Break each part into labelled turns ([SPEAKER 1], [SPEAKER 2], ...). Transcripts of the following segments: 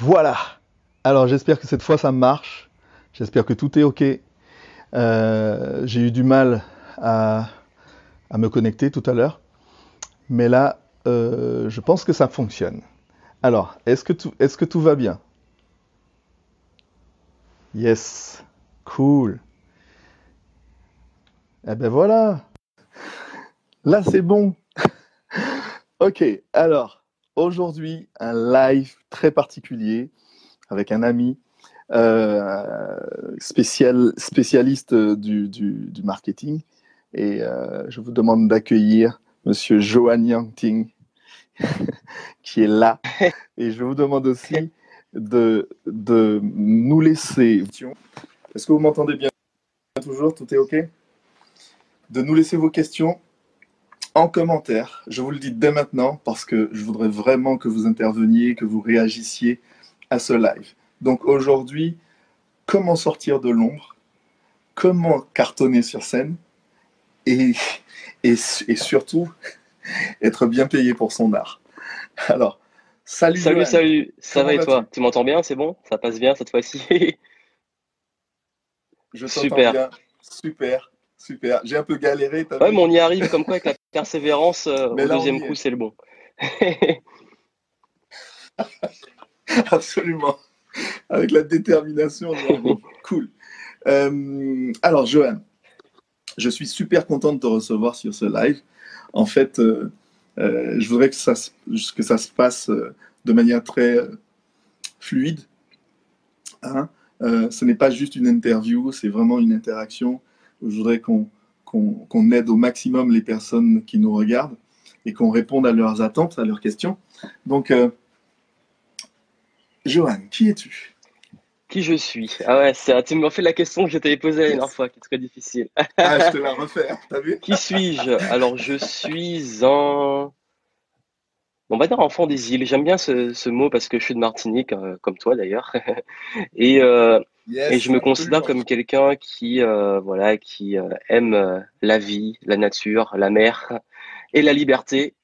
[SPEAKER 1] Voilà. Alors j'espère que cette fois ça marche. J'espère que tout est OK. Euh, j'ai eu du mal à, me connecter tout à l'heure. Mais là, euh, je pense que ça fonctionne. Alors, est-ce que, tout, est-ce que tout va bien? Yes. Cool. Eh ben voilà. Là, c'est bon. ok, alors, aujourd'hui, un live très particulier avec un ami euh, spécial, spécialiste du, du, marketing. Et euh, je vous demande d'accueillir Monsieur Johan Yangting, qui est là. Et je vous demande aussi de, de nous laisser. Est-ce que vous m'entendez bien toujours? Tout est OK? De nous laisser vos questions en commentaire. Je vous le dis dès maintenant parce que je voudrais vraiment que vous interveniez, que vous réagissiez à ce live. Donc aujourd'hui, comment sortir de l'ombre, comment cartonner sur scène? Et, et, surtout être bien payé pour son art. Alors, salut.
[SPEAKER 2] Salut, salut. Ça va et toi? Tu m'entends bien? C'est bon? Ça passe bien cette fois-ci?
[SPEAKER 1] Je Super. bien. Super. Super. J'ai un peu galéré.
[SPEAKER 2] Ouais, mais on y arrive comme quoi avec la persévérance. Euh, au deuxième coup, c'est le bon.
[SPEAKER 1] Absolument. Avec la détermination. cool. Euh, alors, Johan, je suis super content de te recevoir sur ce live. En fait, euh, je voudrais que ça, que ça se passe de manière très fluide. Hein ce n'est pas juste une interview, c'est vraiment une interaction je voudrais qu'on aide au maximum les personnes qui nous regardent et qu'on réponde à leurs attentes, à leurs questions. Donc, euh, Johan, qui es-tu?
[SPEAKER 2] Qui je suis? Ah ouais, tu m'as fait la question que je t'avais posée la dernière fois, qui est très difficile.
[SPEAKER 1] ah, je te la refais, t'as vu?
[SPEAKER 2] Qui suis-je? Alors, je suis un on va dire enfant des îles. J'aime bien ce, mot parce que je suis de Martinique, euh, comme toi d'ailleurs. et, euh, et je me considère comme quelqu'un qui, euh, voilà, qui aime la vie, la nature, la mer et la liberté.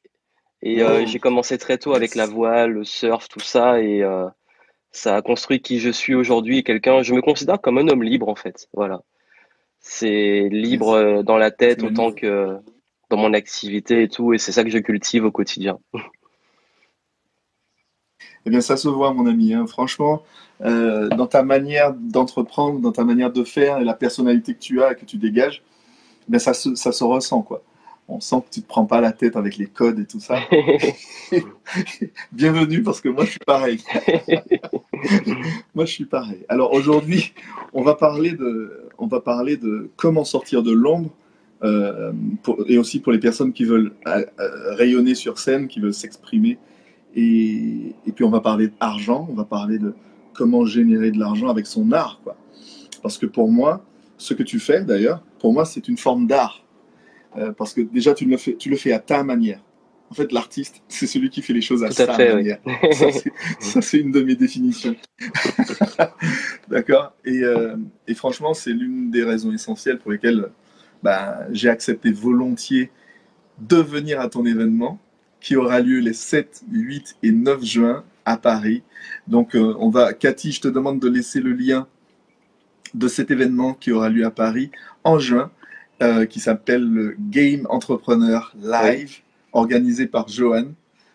[SPEAKER 2] Et oh. j'ai commencé très tôt avec la voile, le surf, tout ça, et ça a construit qui je suis aujourd'hui. Quelqu'un, je me considère comme un homme libre en fait. Voilà, c'est libre dans la tête autant que dans mon activité et tout, et c'est ça que je cultive au quotidien.
[SPEAKER 1] Eh bien, ça se voit, mon ami. Hein. Franchement, euh, dans ta manière d'entreprendre, dans ta manière de faire et la personnalité que tu as et que tu dégages, eh ça, se, ça se ressent, quoi. On sent que tu te prends pas la tête avec les codes et tout ça. Bienvenue parce que moi je suis pareil. moi je suis pareil. Alors aujourd'hui, on va parler de, on va parler de comment sortir de l'ombre euh, et aussi pour les personnes qui veulent euh, rayonner sur scène, qui veulent s'exprimer et, puis on va parler d'argent, on va parler de comment générer de l'argent avec son art. Quoi. Parce que pour moi, ce que tu fais d'ailleurs, pour moi c'est une forme d'art. Euh, parce que déjà tu le, fais, tu le fais à ta manière. En fait, l'artiste, c'est celui qui fait les choses à sa manière. Ça, c'est une de mes définitions. D'accord et, euh, et, franchement, c'est l'une des raisons essentielles pour lesquelles bah, j'ai accepté volontiers de venir à ton événement qui aura lieu les 7, 8 et 9 juin à Paris. Donc, euh, on va, Cathy, je te demande de laisser le lien de cet événement qui aura lieu à Paris en juin, euh, qui s'appelle le Game Entrepreneur Live, organisé par Johan.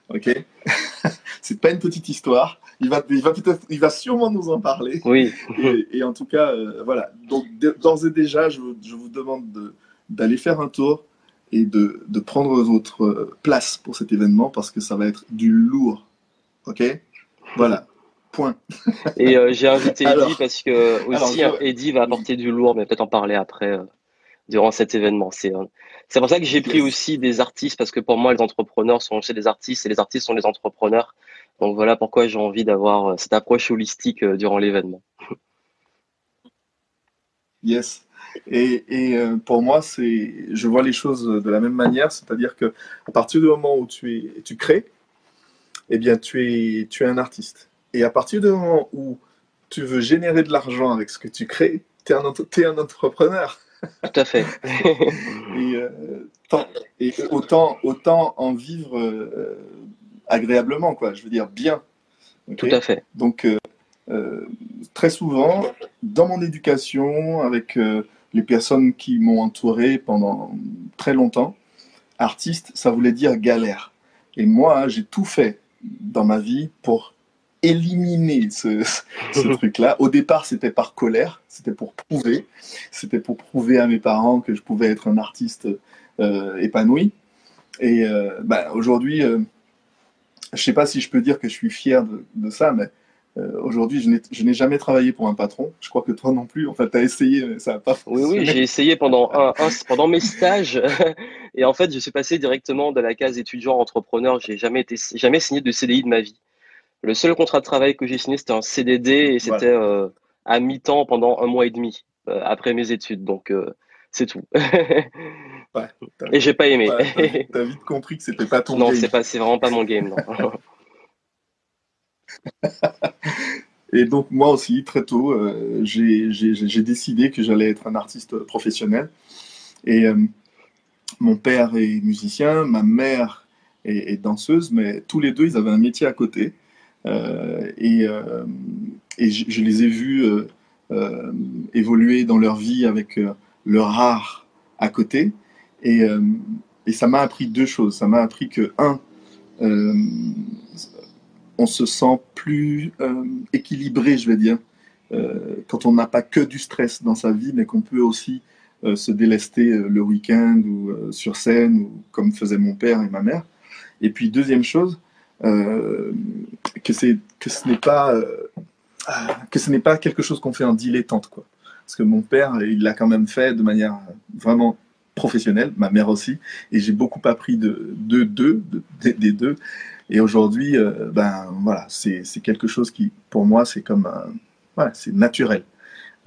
[SPEAKER 1] Ok, c'est pas une petite histoire. Il va, il va peut-être, il va sûrement nous en parler.
[SPEAKER 2] Oui.
[SPEAKER 1] et, en tout cas, euh, voilà. Donc d'ores et déjà, je, je vous demande d'aller faire un tour et de, de, prendre votre place pour cet événement parce que ça va être du lourd. Ok? Voilà. Point.
[SPEAKER 2] Et euh, j'ai invité Eddie parce que aussi hein, Eddie va apporter du lourd, mais peut-être en parler après euh, durant cet événement. C'est euh, c'est pour ça que j'ai pris aussi des artistes parce que pour moi les entrepreneurs sont aussi des artistes et les artistes sont des entrepreneurs. Donc voilà pourquoi j'ai envie d'avoir cette approche holistique durant l'événement.
[SPEAKER 1] Yes. Et, euh, pour moi, c'est, je vois les choses de la même manière, c'est-à-dire que à partir du moment où tu es, tu crées, eh bien, tu es, tu es un artiste. Et à partir du moment où tu veux générer de l'argent avec ce que tu crées, tu es un, es un entrepreneur.
[SPEAKER 2] Tout à fait.
[SPEAKER 1] et, euh, et, autant, autant en vivre euh, agréablement, quoi. Je veux dire bien.
[SPEAKER 2] Tout à fait.
[SPEAKER 1] Donc, très souvent, dans mon éducation, avec les personnes qui m'ont entouré pendant très longtemps, artiste, ça voulait dire galère. Et moi, j'ai tout fait dans ma vie pour éliminer ce, truc-là. Au départ, c'était par colère, c'était pour prouver, c'était pour prouver à mes parents que je pouvais être un artiste euh, épanoui. Et euh, bah, aujourd'hui, euh, je ne sais pas si je peux dire que je suis fier de, ça, mais aujourd'hui, je n'ai jamais travaillé pour un patron. Je crois que toi non plus. En fait, tu as essayé, mais ça n'a pas
[SPEAKER 2] fonctionné. Oui, oui, j'ai essayé pendant, un, pendant mes stages. et en fait, je suis passé directement de la case étudiant entrepreneur. J'ai jamais été, jamais signé de CDI de ma vie. Le seul contrat de travail que j'ai signé, c'était un CDD et c'était euh, à mi-temps pendant un mois et demi euh, après mes études. Donc, euh, c'est tout. ouais, et j'ai pas aimé.
[SPEAKER 1] T'as vite compris que c'était pas ton
[SPEAKER 2] non,
[SPEAKER 1] game.
[SPEAKER 2] Non, c'est vraiment pas mon game. Non.
[SPEAKER 1] et donc moi aussi, très tôt, j'ai décidé que j'allais être un artiste professionnel. Et mon père est musicien, ma mère est, danseuse, mais tous les deux, ils avaient un métier à côté. Euh, et, euh, je, les ai vus euh, évoluer dans leur vie avec leur art à côté. Et ça m'a appris deux choses. Ça m'a appris que, un, on se sent plus équilibré, je vais dire, quand on n'a pas que du stress dans sa vie, mais qu'on peut aussi se délester le week-end ou sur scène, ou comme faisait mon père et ma mère. Et puis deuxième chose, euh, que c'est que ce n'est pas euh, que ce n'est pas quelque chose qu'on fait en dilettante quoi. Parce que mon père, il l'a quand même fait de manière vraiment professionnelle, ma mère aussi, et j'ai beaucoup appris de deux de, des deux. Et aujourd'hui, euh, ben voilà, c'est quelque chose qui, pour moi, c'est comme voilà, c'est naturel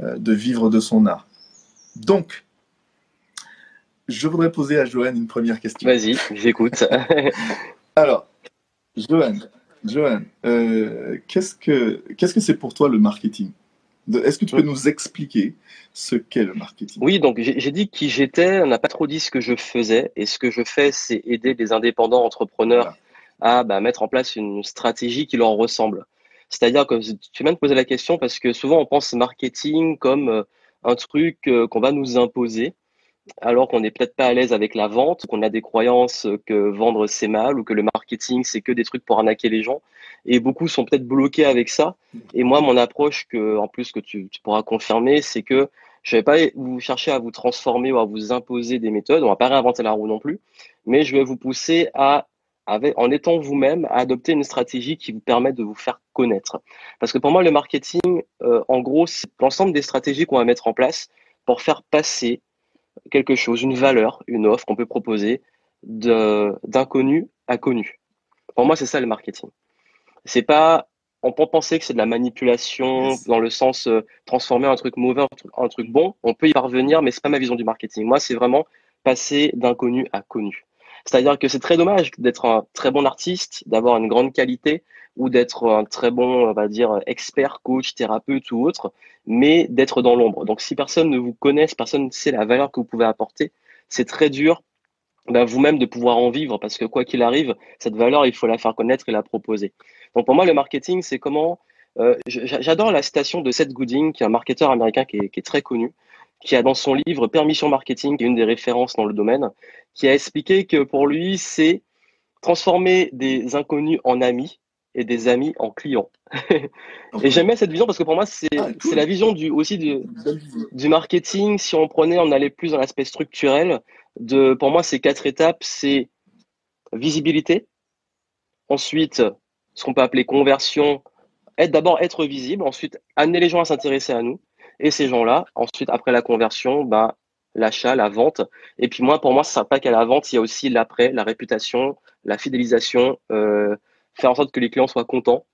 [SPEAKER 1] de vivre de son art. Donc, je voudrais poser à Joanne une première question.
[SPEAKER 2] Vas-y, j'écoute.
[SPEAKER 1] Alors, Johan, Johan euh, qu'est-ce que qu'est-ce que c'est pour toi le marketing? Est-ce que tu peux nous expliquer ce qu'est le marketing?
[SPEAKER 2] Oui, donc j'ai dit qui j'étais, on n'a pas trop dit ce que je faisais, et ce que je fais, c'est aider des indépendants entrepreneurs à bah, mettre en place une stratégie qui leur ressemble. C'est-à-dire que tu viens de poser la question parce que souvent on pense marketing comme euh, un truc euh, qu'on va nous imposer alors qu'on n'est peut-être pas à l'aise avec la vente, qu'on a des croyances que vendre c'est mal ou que le marketing c'est que des trucs pour arnaquer les gens. Et beaucoup sont peut-être bloqués avec ça. Et moi, mon approche, que, en plus que tu, pourras confirmer, c'est que je ne vais pas vous chercher à vous transformer ou à vous imposer des méthodes. On va pas réinventer la roue non plus, mais je vais vous pousser à, en étant vous-même, à adopter une stratégie qui vous permet de vous faire connaître. Parce que pour moi, le marketing, euh, en gros, c'est l'ensemble des stratégies qu'on va mettre en place pour faire passer quelque chose, une valeur, une offre qu'on peut proposer d'inconnu à connu. Pour moi, c'est ça le marketing. C'est pas, on peut penser que c'est de la manipulation dans le sens euh, transformer un truc mauvais en un truc bon. On peut y parvenir, mais c'est pas ma vision du marketing. Moi, c'est vraiment passer d'inconnu à connu. C'est-à-dire que c'est très dommage d'être un très bon artiste, d'avoir une grande qualité ou d'être un très bon, on va dire, expert, coach, thérapeute ou autre, mais d'être dans l'ombre. Donc si personne ne vous connaît, personne ne sait la valeur que vous pouvez apporter, c'est très dur ben, vous-même de pouvoir en vivre parce que quoi qu'il arrive, cette valeur, il faut la faire connaître et la proposer. Donc pour moi, le marketing, c'est comment... Euh, j'adore la citation de Seth Godin, qui est un marketeur américain qui est très connu, qui a dans son livre Permission Marketing, qui est une des références dans le domaine, qui a expliqué que pour lui, c'est transformer des inconnus en amis et des amis en clients. et j'aime bien cette vision parce que pour moi, c'est ah, la vision du, aussi du, du marketing. Si on prenait, on allait plus dans l'aspect structurel. De, pour moi, ces quatre étapes, c'est visibilité. Ensuite, ce qu'on peut appeler conversion. Être d'abord être visible. Ensuite, amener les gens à s'intéresser à nous. Et ces gens-là, ensuite, après la conversion, bah, l'achat, la vente. Et puis moi, pour moi, ça ne pas qu'à la vente, il y a aussi l'après, la réputation, la fidélisation, euh, faire en sorte que les clients soient contents,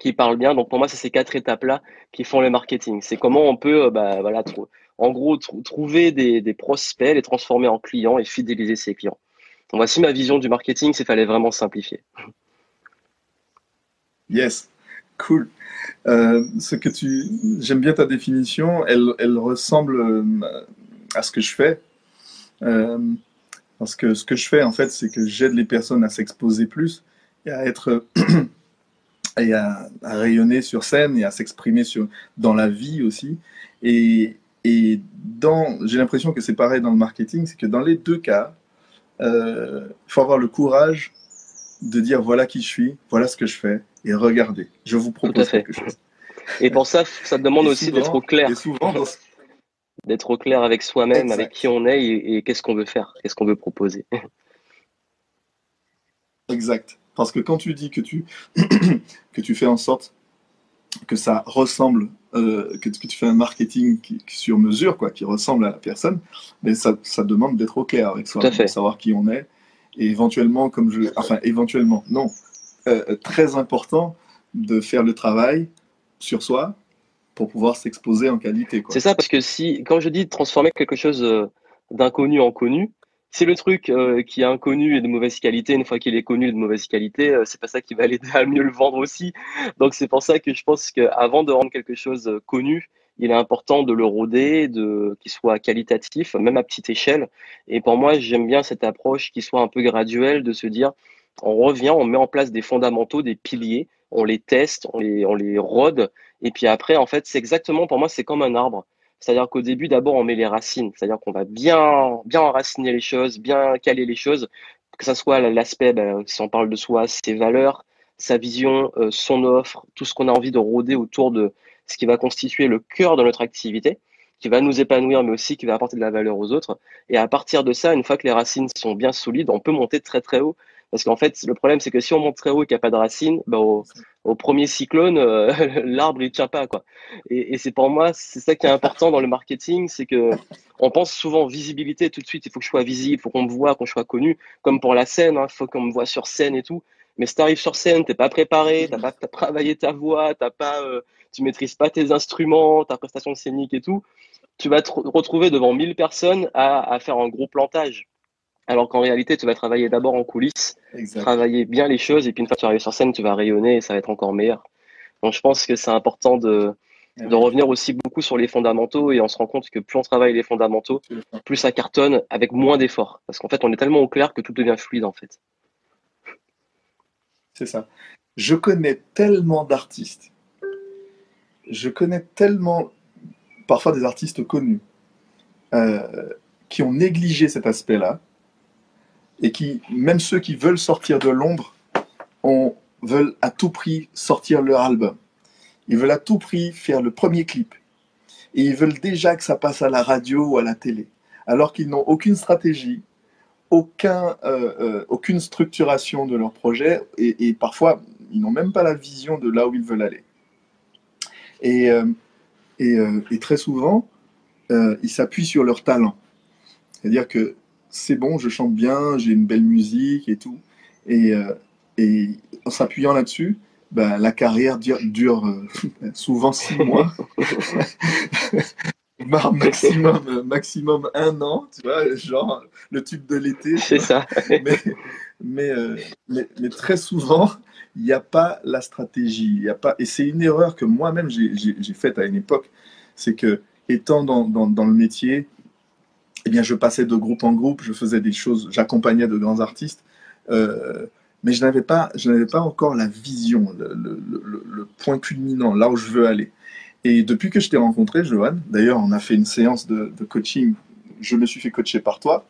[SPEAKER 2] qu'ils parlent bien. Donc pour moi, c'est ces quatre étapes-là qui font le marketing. C'est comment on peut, euh, bah, voilà, en gros, trouver des, prospects, les transformer en clients et fidéliser ces clients. Donc voici ma vision du marketing, c'est fallait vraiment simplifier.
[SPEAKER 1] Yes, cool. Euh, ce que tu, j'aime bien ta définition. Elle, elle ressemble euh, à ce que je fais. Euh, parce que ce que je fais, en fait, c'est que j'aide les personnes à s'exposer plus et à être, et à, rayonner sur scène et à s'exprimer sur, dans la vie aussi. Et, et dans, j'ai l'impression que c'est pareil dans le marketing, c'est que dans les deux cas, il faut avoir le courage de dire voilà qui je suis, voilà ce que je fais, et regardez, je vous propose quelque chose.
[SPEAKER 2] Et pour ça, ça demande aussi d'être au clair. D'être au clair avec soi-même, avec qui on est et, qu'est-ce qu'on veut faire, qu'est-ce qu'on veut proposer.
[SPEAKER 1] Exact. Parce que quand tu dis que tu, que tu fais en sorte que ça ressemble, euh, que, tu fais un marketing qui, sur mesure, quoi, qui ressemble à la personne, mais ça, ça demande d'être au clair avec soi, de savoir qui on est, et éventuellement, comme je, enfin éventuellement, non, euh, très important de faire le travail sur soi pour pouvoir s'exposer en qualité.
[SPEAKER 2] C'est ça, parce que si, quand je dis transformer quelque chose euh, d'inconnu en connu, c'est le truc euh, qui est inconnu et de mauvaise qualité, une fois qu'il est connu et de mauvaise qualité, euh, c'est pas ça qui va l'aider à mieux le vendre aussi. Donc c'est pour ça que je pense qu'avant de rendre quelque chose connu, il est important de le rôder, de qu'il soit qualitatif, même à petite échelle. Et pour moi, j'aime bien cette approche qui soit un peu graduelle, de se dire, on revient, on met en place des fondamentaux, des piliers, on les teste, on les, on les rôde, et puis après, en fait, c'est exactement, pour moi, c'est comme un arbre. C'est-à-dire qu'au début, d'abord, on met les racines. C'est-à-dire qu'on va bien, bien enraciner les choses, bien caler les choses, que ce soit l'aspect, ben, si on parle de soi, ses valeurs, sa vision, euh, son offre, tout ce qu'on a envie de rôder autour de ce qui va constituer le cœur de notre activité, qui va nous épanouir, mais aussi qui va apporter de la valeur aux autres. Et à partir de ça, une fois que les racines sont bien solides, on peut monter très très haut parce qu'en fait, le problème, c'est que si on monte très haut et qu'il n'y a pas de racines, bah, au, premier cyclone, euh, l'arbre, il ne tient pas. Quoi. Et, c'est pour moi, c'est ça qui est important dans le marketing, c'est que on pense souvent visibilité tout de suite. Il faut que je sois visible, il faut qu'on me voit, qu'on soit connu. Comme pour la scène, il hein, faut qu'on me voit sur scène et tout. Mais si tu arrives sur scène, tu n'es pas préparé, tu n'as pas travaillé ta voix, t'as pas, euh, tu maîtrises pas tes instruments, ta prestation scénique et tout, tu vas te retrouver devant 1000 personnes à faire un gros plantage. Alors qu'en réalité, tu vas travailler d'abord en coulisses, travailler bien les choses, et puis une fois que tu arrives sur scène, tu vas rayonner et ça va être encore meilleur. Donc je pense que c'est important de, de revenir aussi beaucoup sur les fondamentaux et on se rend compte que plus on travaille les fondamentaux, plus ça cartonne avec moins d'efforts. Parce qu'en fait, on est tellement au clair que tout devient fluide en fait.
[SPEAKER 1] C'est ça. Je connais tellement d'artistes. Je connais tellement, parfois des artistes connus, euh, qui ont négligé cet aspect-là et qui, même ceux qui veulent sortir de l'ombre, veulent à tout prix sortir leur album. Ils veulent à tout prix faire le premier clip. Et ils veulent déjà que ça passe à la radio ou à la télé. Alors qu'ils n'ont aucune stratégie, aucun, euh, euh, aucune structuration de leur projet. Et, parfois, ils n'ont même pas la vision de là où ils veulent aller. Et, euh, et, et très souvent, ils s'appuient sur leur talent. C'est-à-dire que c'est bon, je chante bien, j'ai une belle musique et tout. Et, euh, et en s'appuyant là-dessus, ben, la carrière dure, euh, souvent six mois. maximum, maximum un an, tu vois, genre le tube de l'été.
[SPEAKER 2] C'est ça.
[SPEAKER 1] mais, euh, mais, mais, très souvent, il n'y a pas la stratégie. Y a pas... Et c'est une erreur que moi-même j'ai faite à une époque. C'est que, étant dans, dans, dans le métier, eh bien, je passais de groupe en groupe, je faisais des choses, j'accompagnais de grands artistes, euh, mais je n'avais pas, je n'avais pas encore la vision, le, point culminant, là où je veux aller. Et depuis que je t'ai rencontré, Johan, d'ailleurs, on a fait une séance de, coaching, je me suis fait coacher par toi.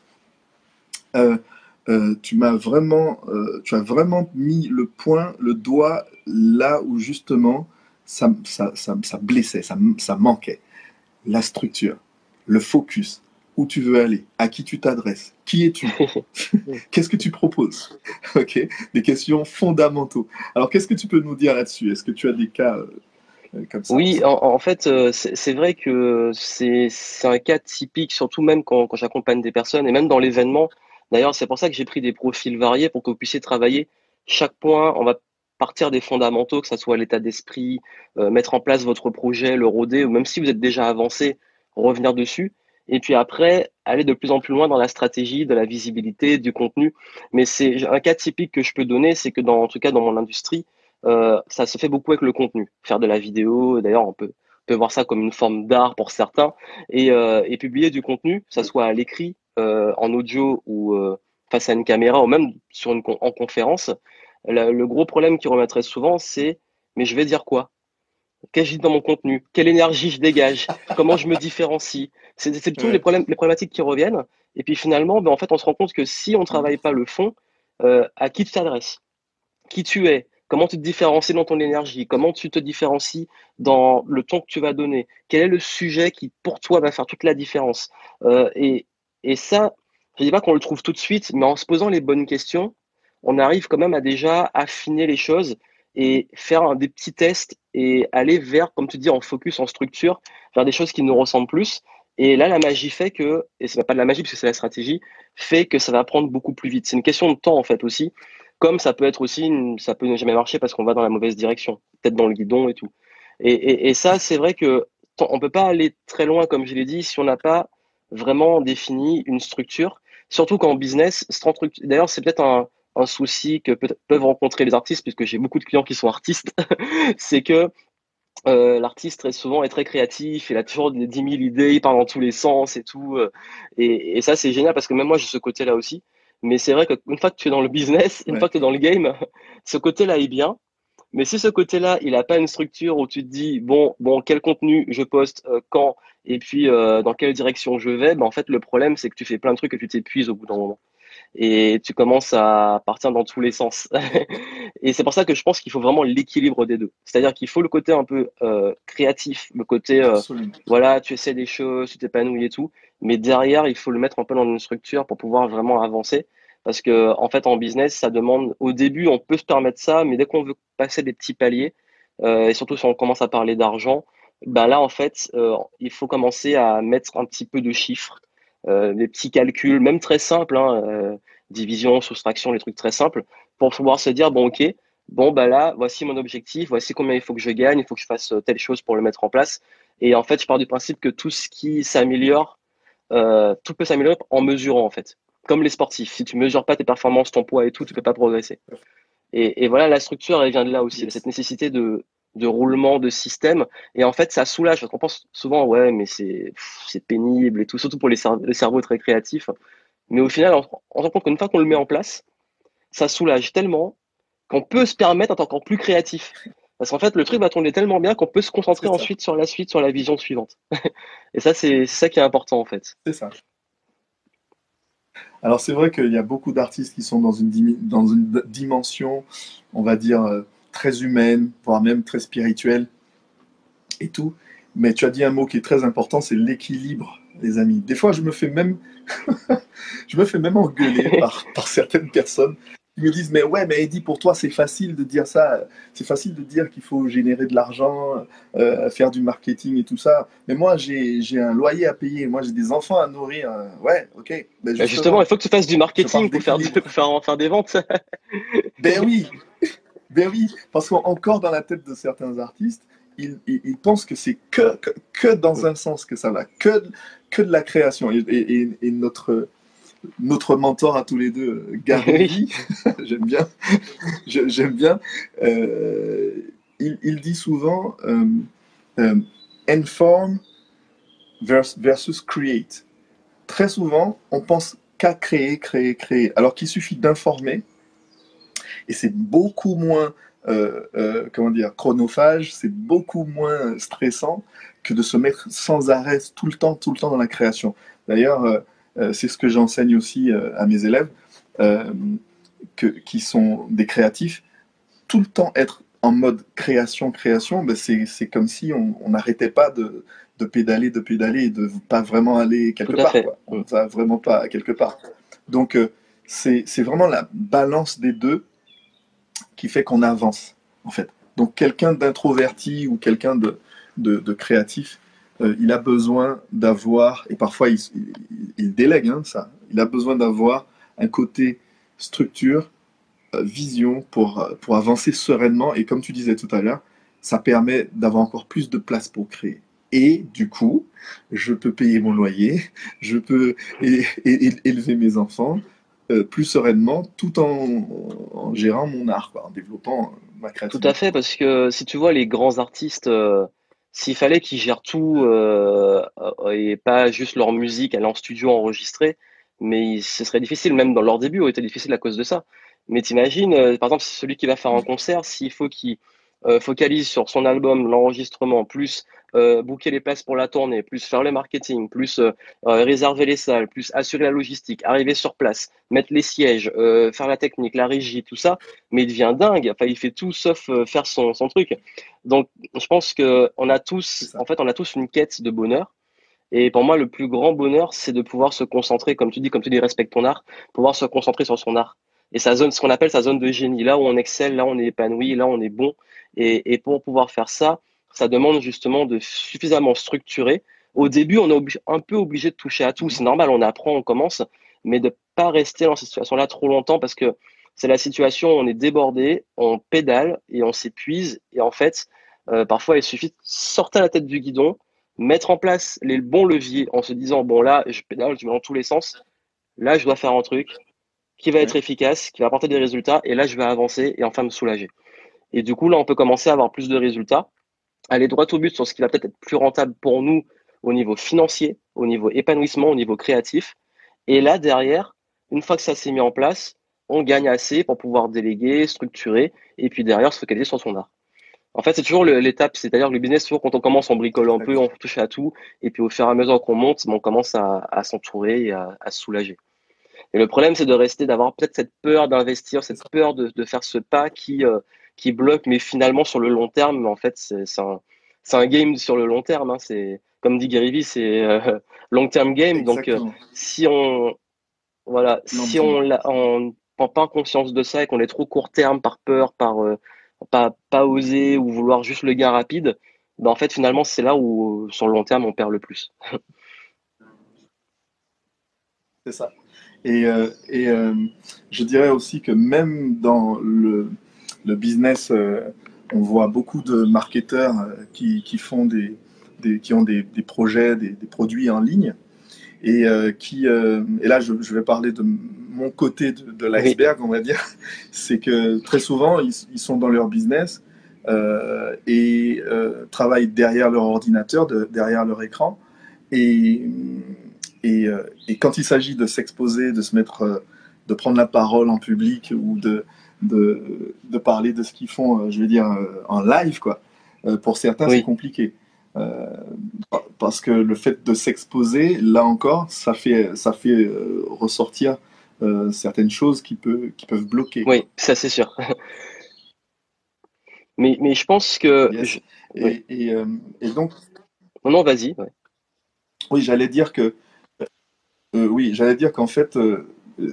[SPEAKER 1] Euh, euh, tu m'as vraiment, tu as vraiment mis le point, le doigt là où justement ça, ça, ça, ça blessait, ça, ça manquait. La structure, le focus, où tu veux aller, à qui tu t'adresses, qui es-tu, qu'est-ce que tu proposes, ok, des questions fondamentaux. Alors qu'est-ce que tu peux nous dire là-dessus? Est-ce que tu as des cas euh, comme ça
[SPEAKER 2] Oui, en, fait, euh, c'est vrai que c'est un cas typique, surtout même quand, quand j'accompagne des personnes et même dans l'événement. D'ailleurs, c'est pour ça que j'ai pris des profils variés pour que vous puissiez travailler chaque point. On va partir des fondamentaux, que ce soit l'état d'esprit, euh, mettre en place votre projet, le rôder, ou même si vous êtes déjà avancé, revenir dessus. Et puis après, aller de plus en plus loin dans la stratégie, de la visibilité, du contenu. Mais c'est un cas typique que je peux donner, c'est que dans, en tout cas dans mon industrie, euh, ça se fait beaucoup avec le contenu. Faire de la vidéo, d'ailleurs, on peut, peut voir ça comme une forme d'art pour certains, et, euh, et, publier du contenu, que ça soit à l'écrit, euh, en audio ou euh, face à une caméra, ou même sur une, en conférence. Le, le gros problème qui remettrait souvent, c'est mais je vais dire quoi? Qu'est-ce que dis dans mon contenu? Quelle énergie je dégage? Comment je me différencie? C'est tous les, problèmes, les problématiques qui reviennent. Et puis finalement, ben, en fait, on se rend compte que si on ne travaille pas le fond, euh, à qui tu t'adresses? Qui tu es? Comment tu te différencies dans ton énergie? Comment tu te différencies dans le ton que tu vas donner? Quel est le sujet qui, pour toi, va faire toute la différence? Euh, et, et ça, je ne dis pas qu'on le trouve tout de suite, mais en se posant les bonnes questions, on arrive quand même à déjà affiner les choses et faire des petits tests et aller vers, comme tu dis, en focus, en structure, vers des choses qui nous ressemblent plus. Et là, la magie fait que, et ce n'est pas de la magie parce que c'est la stratégie, fait que ça va prendre beaucoup plus vite. C'est une question de temps en fait aussi, comme ça peut être aussi, ça peut ne jamais marcher parce qu'on va dans la mauvaise direction, peut-être dans le guidon et tout. Et, et, ça, c'est vrai que on peut pas aller très loin, comme je l'ai dit, si on n'a pas vraiment défini une structure. Surtout qu'en business, d'ailleurs, c'est peut-être un, un souci que peuvent rencontrer les artistes, puisque j'ai beaucoup de clients qui sont artistes, c'est que euh, l'artiste très souvent est très créatif, il a toujours des 10 000 idées, il parle dans tous les sens et tout. Euh, et, ça, c'est génial parce que même moi, j'ai ce côté-là aussi. Mais c'est vrai qu'une fois que tu es dans le business, une fois que tu es dans le game, ce côté-là est bien. Mais si ce côté-là, il n'a pas une structure où tu te dis, bon, bon, quel contenu je poste, euh, quand, et puis dans quelle direction je vais, ben, en fait, le problème, c'est que tu fais plein de trucs et tu t'épuises au bout d'un moment et tu commences à partir dans tous les sens. et c'est pour ça que je pense qu'il faut vraiment l'équilibre des deux. C'est-à-dire qu'il faut le côté un peu euh, créatif, le côté euh, voilà, tu essaies des choses, tu t'épanouis et tout, mais derrière, il faut le mettre un peu dans une structure pour pouvoir vraiment avancer. Parce que en fait, en business, ça demande au début, on peut se permettre ça, mais dès qu'on veut passer des petits paliers, euh, et surtout si on commence à parler d'argent, ben là, en fait, il faut commencer à mettre un petit peu de chiffres euh, des petits calculs, même très simples, hein, euh, division, soustraction, les trucs très simples, pour pouvoir se dire, bon, ok, bon, bah là, voici mon objectif, voici combien il faut que je gagne, il faut que je fasse euh, telle chose pour le mettre en place. Et en fait, je pars du principe que tout ce qui s'améliore, tout peut s'améliorer en mesurant, en fait. Comme les sportifs. Si tu mesures pas tes performances, ton poids et tout, tu peux pas progresser. Et, et voilà, la structure, elle vient de là aussi, cette nécessité de, de roulement de système. Et en fait, ça soulage parce qu'on pense souvent, ouais, mais c'est, c'est pénible et tout, surtout pour les, cerveaux très créatifs. Mais au final, on, on se rend compte qu'une fois qu'on le met en place, ça soulage tellement qu'on peut se permettre d'être encore plus créatif. Parce qu'en fait, le truc va tourner tellement bien qu'on peut se concentrer ensuite sur la suite, sur la vision suivante. et ça, c'est ça qui est important, en fait.
[SPEAKER 1] C'est ça. Alors, c'est vrai qu'il y a beaucoup d'artistes qui sont dans une, dans une dimension, on va dire, euh, très humaine, voire même très spirituelle et tout. Mais tu as dit un mot qui est très important, c'est l'équilibre, les amis. Des fois, je me fais même, je me fais même engueuler par, par certaines personnes qui me disent mais ouais mais Eddie pour toi c'est facile de dire ça. C'est facile de dire qu'il faut générer de l'argent euh, faire du marketing et tout ça. Mais moi j'ai un loyer à payer. Moi j'ai des enfants à nourrir. Ouais ok.
[SPEAKER 2] Ben justement, il faut que tu fasses du marketing pour faire, pour faire, faire des ventes.
[SPEAKER 1] Ben oui ben oui, parce qu'encore dans la tête de certains artistes, ils, pensent que c'est que, que, dans un sens que ça va, que, que de la création. Et, notre, notre mentor à tous les deux, Gary, j'aime bien, j'aime bien, euh, il, dit souvent euh, euh, inform versus create. Très souvent, on pense qu'à créer, créer, créer, alors qu'il suffit d'informer et c'est beaucoup moins, euh, euh, comment dire, chronophage, c'est beaucoup moins stressant que de se mettre sans arrêt tout le temps, tout le temps dans la création. D'ailleurs, euh, c'est ce que j'enseigne aussi à mes élèves, que, qui sont des créatifs. Tout le temps être en mode création, création, ben c'est comme si on n'arrêtait pas de, de, pédaler, de pédaler et de pas vraiment aller quelque part. Quoi. On va vraiment pas quelque part. Donc, c'est vraiment la balance des deux qui fait qu'on avance, en fait. Donc quelqu'un d'introverti ou quelqu'un de, de, créatif, euh, il a besoin d'avoir, et parfois il, délègue hein, ça, il a besoin d'avoir un côté structure, euh, vision pour, euh, pour avancer sereinement. Et comme tu disais tout à l'heure, ça permet d'avoir encore plus de place pour créer. Et du coup, je peux payer mon loyer, je peux élever mes enfants, euh, plus sereinement tout en, gérant mon art, en développant ma créativité.
[SPEAKER 2] Tout à fait, parce que si tu vois les grands artistes, euh, s'il fallait qu'ils gèrent tout euh, et pas juste leur musique, aller en studio enregistrer, mais ce serait difficile, même dans leur début, aurait été difficile à cause de ça. Mais t'imagines, par exemple, celui qui va faire un concert, s'il faut qu'il euh, focalise sur son album, l'enregistrement, plus euh, booker les places pour la tournée, plus faire le marketing, plus euh, réserver les salles, plus assurer la logistique, arriver sur place, mettre les sièges, faire la technique, la régie, tout ça, mais il devient dingue. Enfin, il fait tout sauf faire son, son truc. Donc, je pense que on a tous, en fait, on a tous une quête de bonheur. Et pour moi, le plus grand bonheur, c'est de pouvoir se concentrer, comme tu dis, comme tu dis, respecte ton art, pouvoir se concentrer sur son art. Et sa zone, ce qu'on appelle sa zone de génie, là où on excelle, là où on est épanoui, là où on est bon. Et, et pour pouvoir faire ça, ça demande justement de suffisamment structurer. Au début, on est un peu obligé de toucher à tout. C'est normal, on apprend, on commence, mais de pas rester dans cette situation-là trop longtemps parce que c'est la situation où on est débordé, on pédale et on s'épuise. Et en fait, euh, parfois, il suffit de sortir la tête du guidon, mettre en place les bons leviers en se disant bon là, je pédale, je vais dans tous les sens. Là, je dois faire un truc qui va être efficace, qui va apporter des résultats. Et là, je vais avancer et enfin me soulager. Et du coup, là, on peut commencer à avoir plus de résultats, aller droit au but sur ce qui va peut-être être plus rentable pour nous au niveau financier, au niveau épanouissement, au niveau créatif. Et là, derrière, une fois que ça s'est mis en place, on gagne assez pour pouvoir déléguer, structurer, et puis derrière se focaliser sur son art. En fait, c'est toujours l'étape, c'est-à-dire le business, toujours quand on commence, on bricole un peu, on touche à tout, et puis au fur et à mesure qu'on monte, on commence à, s'entourer et à, se soulager. Et le problème, c'est de rester, d'avoir peut-être cette peur d'investir, cette peur de, faire ce pas qui, euh, qui bloque, mais finalement sur le long terme, en fait, c'est un, un, game sur le long terme. Hein. c'est comme dit Gary c'est euh, long term game. Donc, euh, si on voilà, si on, on prend pas conscience de ça et qu'on est trop court terme par peur, par pas, pas oser ou vouloir juste le gain rapide, ben en fait finalement c'est là où sur le long terme on perd le plus.
[SPEAKER 1] c'est ça. Et, et je dirais aussi que même dans le, le business, euh, on voit beaucoup de marketeurs euh, qui, qui font des, qui ont des, des projets, des, des, produits en ligne. Et, euh, qui, et là, je, je, vais parler de mon côté de, de l'iceberg, on va dire. C'est que très souvent, ils, ils, sont dans leur business euh, et euh, travaillent derrière leur ordinateur, de, derrière leur écran. Et, et, et quand il s'agit de s'exposer, de se mettre, de prendre la parole en public ou de, de, de parler de ce qu'ils font, euh, je veux dire, euh, en live, quoi. Euh, pour certains, c'est compliqué. parce que le fait de s'exposer, là encore, ça fait, ça fait ressortir certaines choses qui, peut, qui peuvent bloquer.
[SPEAKER 2] Oui, ça c'est sûr. mais, mais je pense que...
[SPEAKER 1] Et, et, et, donc...
[SPEAKER 2] Non, non, vas-y.
[SPEAKER 1] Oui, j'allais dire que... oui, j'allais dire qu'en fait,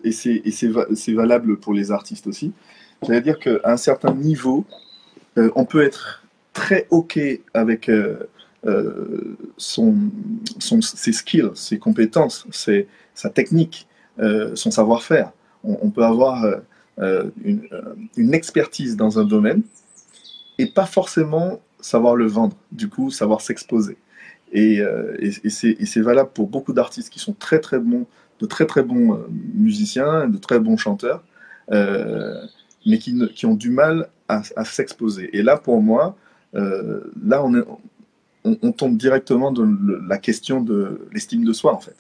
[SPEAKER 1] et c'est valable pour les artistes aussi, j'allais dire qu'à un certain niveau, euh, on peut être très OK avec euh, euh, son, son, ses skills, ses compétences, sa technique, son savoir-faire. On, peut avoir une, expertise dans un domaine et pas forcément savoir le vendre, du coup, savoir s'exposer. Et, et, c'est valable pour beaucoup d'artistes qui sont très très bons de très très bons euh, musiciens, de très bons chanteurs, euh, mais qui, ont du mal à, s'exposer. Et là, pour moi, euh, là, on, tombe directement dans la question de l'estime de soi, en fait.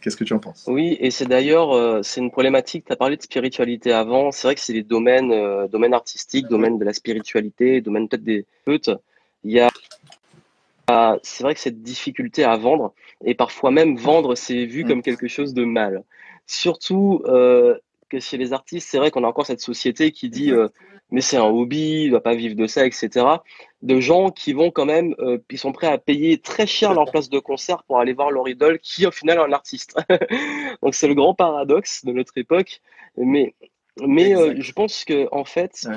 [SPEAKER 1] Qu'est-ce que tu en penses?
[SPEAKER 2] Oui, et c'est d'ailleurs c'est une problématique. Tu as parlé de spiritualité avant. C'est vrai que c'est des domaines, domaines artistiques, domaines de la spiritualité, domaines peut-être des peutes. Il y a c'est vrai que cette difficulté à vendre, et parfois même vendre, c'est vu comme quelque chose de mal. Surtout euh, que chez les artistes, c'est vrai qu'on a encore cette société qui dit euh, mais c'est un hobby, il doit pas vivre de ça, etc. De gens qui vont quand même, euh, ils sont prêts à payer très cher leur place de concert pour aller voir leur idole, qui au final est un artiste. Donc c'est le grand paradoxe de notre époque. Mais, mais je pense que en fait,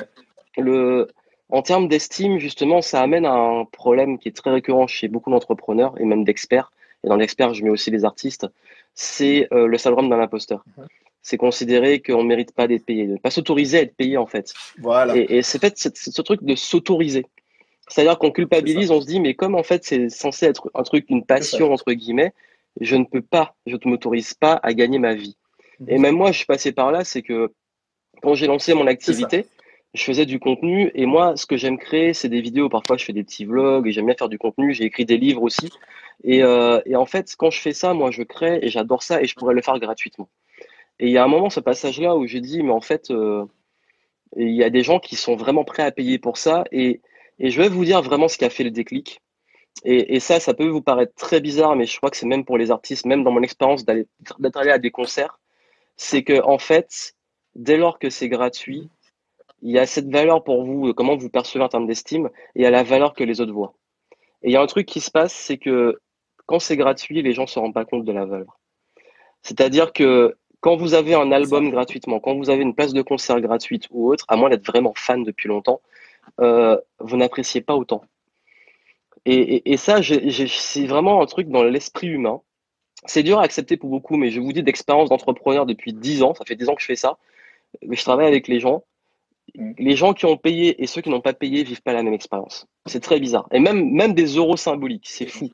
[SPEAKER 2] le en termes d'estime, justement, ça amène à un problème qui est très récurrent chez beaucoup d'entrepreneurs et même d'experts. Et dans l'expert, je mets aussi les artistes. C'est euh, le syndrome d'un imposteur. Mhm. C'est considérer qu'on ne mérite pas d'être payé, de ne pas s'autoriser à être payé en fait.
[SPEAKER 1] Voilà.
[SPEAKER 2] Et, c'est fait ce truc de s'autoriser. C'est-à-dire qu'on culpabilise, on se dit, mais comme en fait c'est censé être un truc, une passion entre guillemets, je ne peux pas, je ne m'autorise pas à gagner ma vie. Mhm. Et même moi, je suis passé par là, c'est que quand j'ai lancé mon activité, je faisais du contenu et moi, ce que j'aime créer, c'est des vidéos. Parfois, je fais des petits vlogs et j'aime bien faire du contenu. J'ai écrit des livres aussi. Et, euh, et, en fait, quand je fais ça, moi, je crée et j'adore ça et je pourrais le faire gratuitement. Et il y a un moment, ce passage-là où j'ai dit, mais en fait, euh, il y a des gens qui sont vraiment prêts à payer pour ça. Et, je vais vous dire vraiment ce qui a fait le déclic. Et, et, ça, ça peut vous paraître très bizarre, mais je crois que c'est même pour les artistes, même dans mon expérience d'être allé à des concerts, c'est que en fait, dès lors que c'est gratuit, il y a cette valeur pour vous, comment vous percevez en termes d'estime, et il y a la valeur que les autres voient. Et il y a un truc qui se passe, c'est que quand c'est gratuit, les gens ne se rendent pas compte de la valeur. C'est-à-dire que quand vous avez un album gratuitement, quand vous avez une place de concert gratuite ou autre, à moins d'être vraiment fan depuis longtemps, euh, vous n'appréciez pas autant. Et, et, ça, c'est vraiment un truc dans l'esprit humain. C'est dur à accepter pour beaucoup, mais je vous dis d'expérience d'entrepreneur depuis 10 ans, ça fait 10 ans que je fais ça, mais je travaille avec les gens. Les gens qui ont payé et ceux qui n'ont pas payé vivent pas la même expérience. C'est très bizarre. Et même, même des euros symboliques, c'est fou.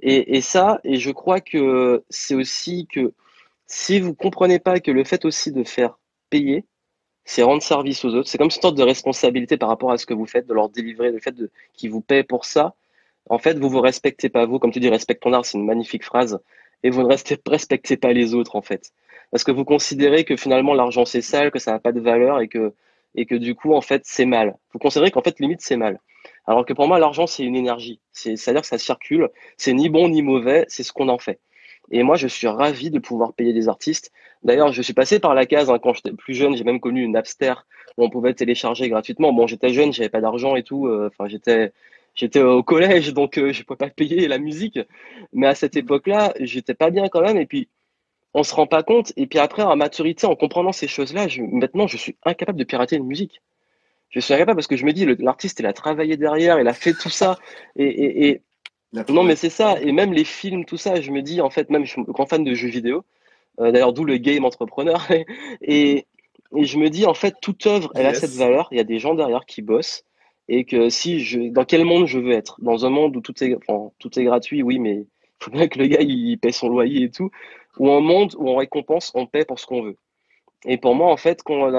[SPEAKER 2] Et, et, ça, et je crois que c'est aussi que si vous comprenez pas que le fait aussi de faire payer, c'est rendre service aux autres, c'est comme une sorte de responsabilité par rapport à ce que vous faites, de leur délivrer, le fait qu'ils vous paient pour ça. En fait, vous vous respectez pas vous, comme tu dis, respecte ton art, c'est une magnifique phrase, et vous ne respectez pas les autres en fait, parce que vous considérez que finalement l'argent c'est sale, que ça n'a pas de valeur et que et que du coup en fait c'est mal. Vous considérez qu'en fait limite c'est mal. Alors que pour moi, l'argent, c'est une énergie. C'est-à-dire que ça circule. C'est ni bon ni mauvais. C'est ce qu'on en fait. Et moi, je suis ravi de pouvoir payer des artistes. D'ailleurs, je suis passé par la case hein, quand j'étais plus jeune. J'ai même connu une Napster où on pouvait télécharger gratuitement. Bon, j'étais jeune, j'avais pas d'argent et tout. Euh, enfin, j'étais j'étais au collège, donc euh, je pouvais pas payer la musique. Mais à cette époque-là, j'étais pas bien quand même. Et puis, on se rend pas compte. Et puis après, en maturité, en comprenant ces choses-là, maintenant, je suis incapable de pirater une musique je suis incapable parce que je me dis, l'artiste, il a travaillé derrière, il a fait tout ça. Et, et, non, mais c'est ça. Et même les films, tout ça, je me dis, en fait, même je suis grand fan de jeux vidéo. Euh, d'ailleurs, d'où le game entrepreneur. et, et je me dis, en fait, toute œuvre, elle a cette valeur. Il y a des gens derrière qui bossent. Et que si je, dans quel monde je veux être? Dans un monde où tout est, enfin, tout est gratuit, oui, mais il faut bien que le gars, il paie son loyer et tout. Ou un monde où on récompense, on paie pour ce qu'on veut. Et pour moi, en fait, quand,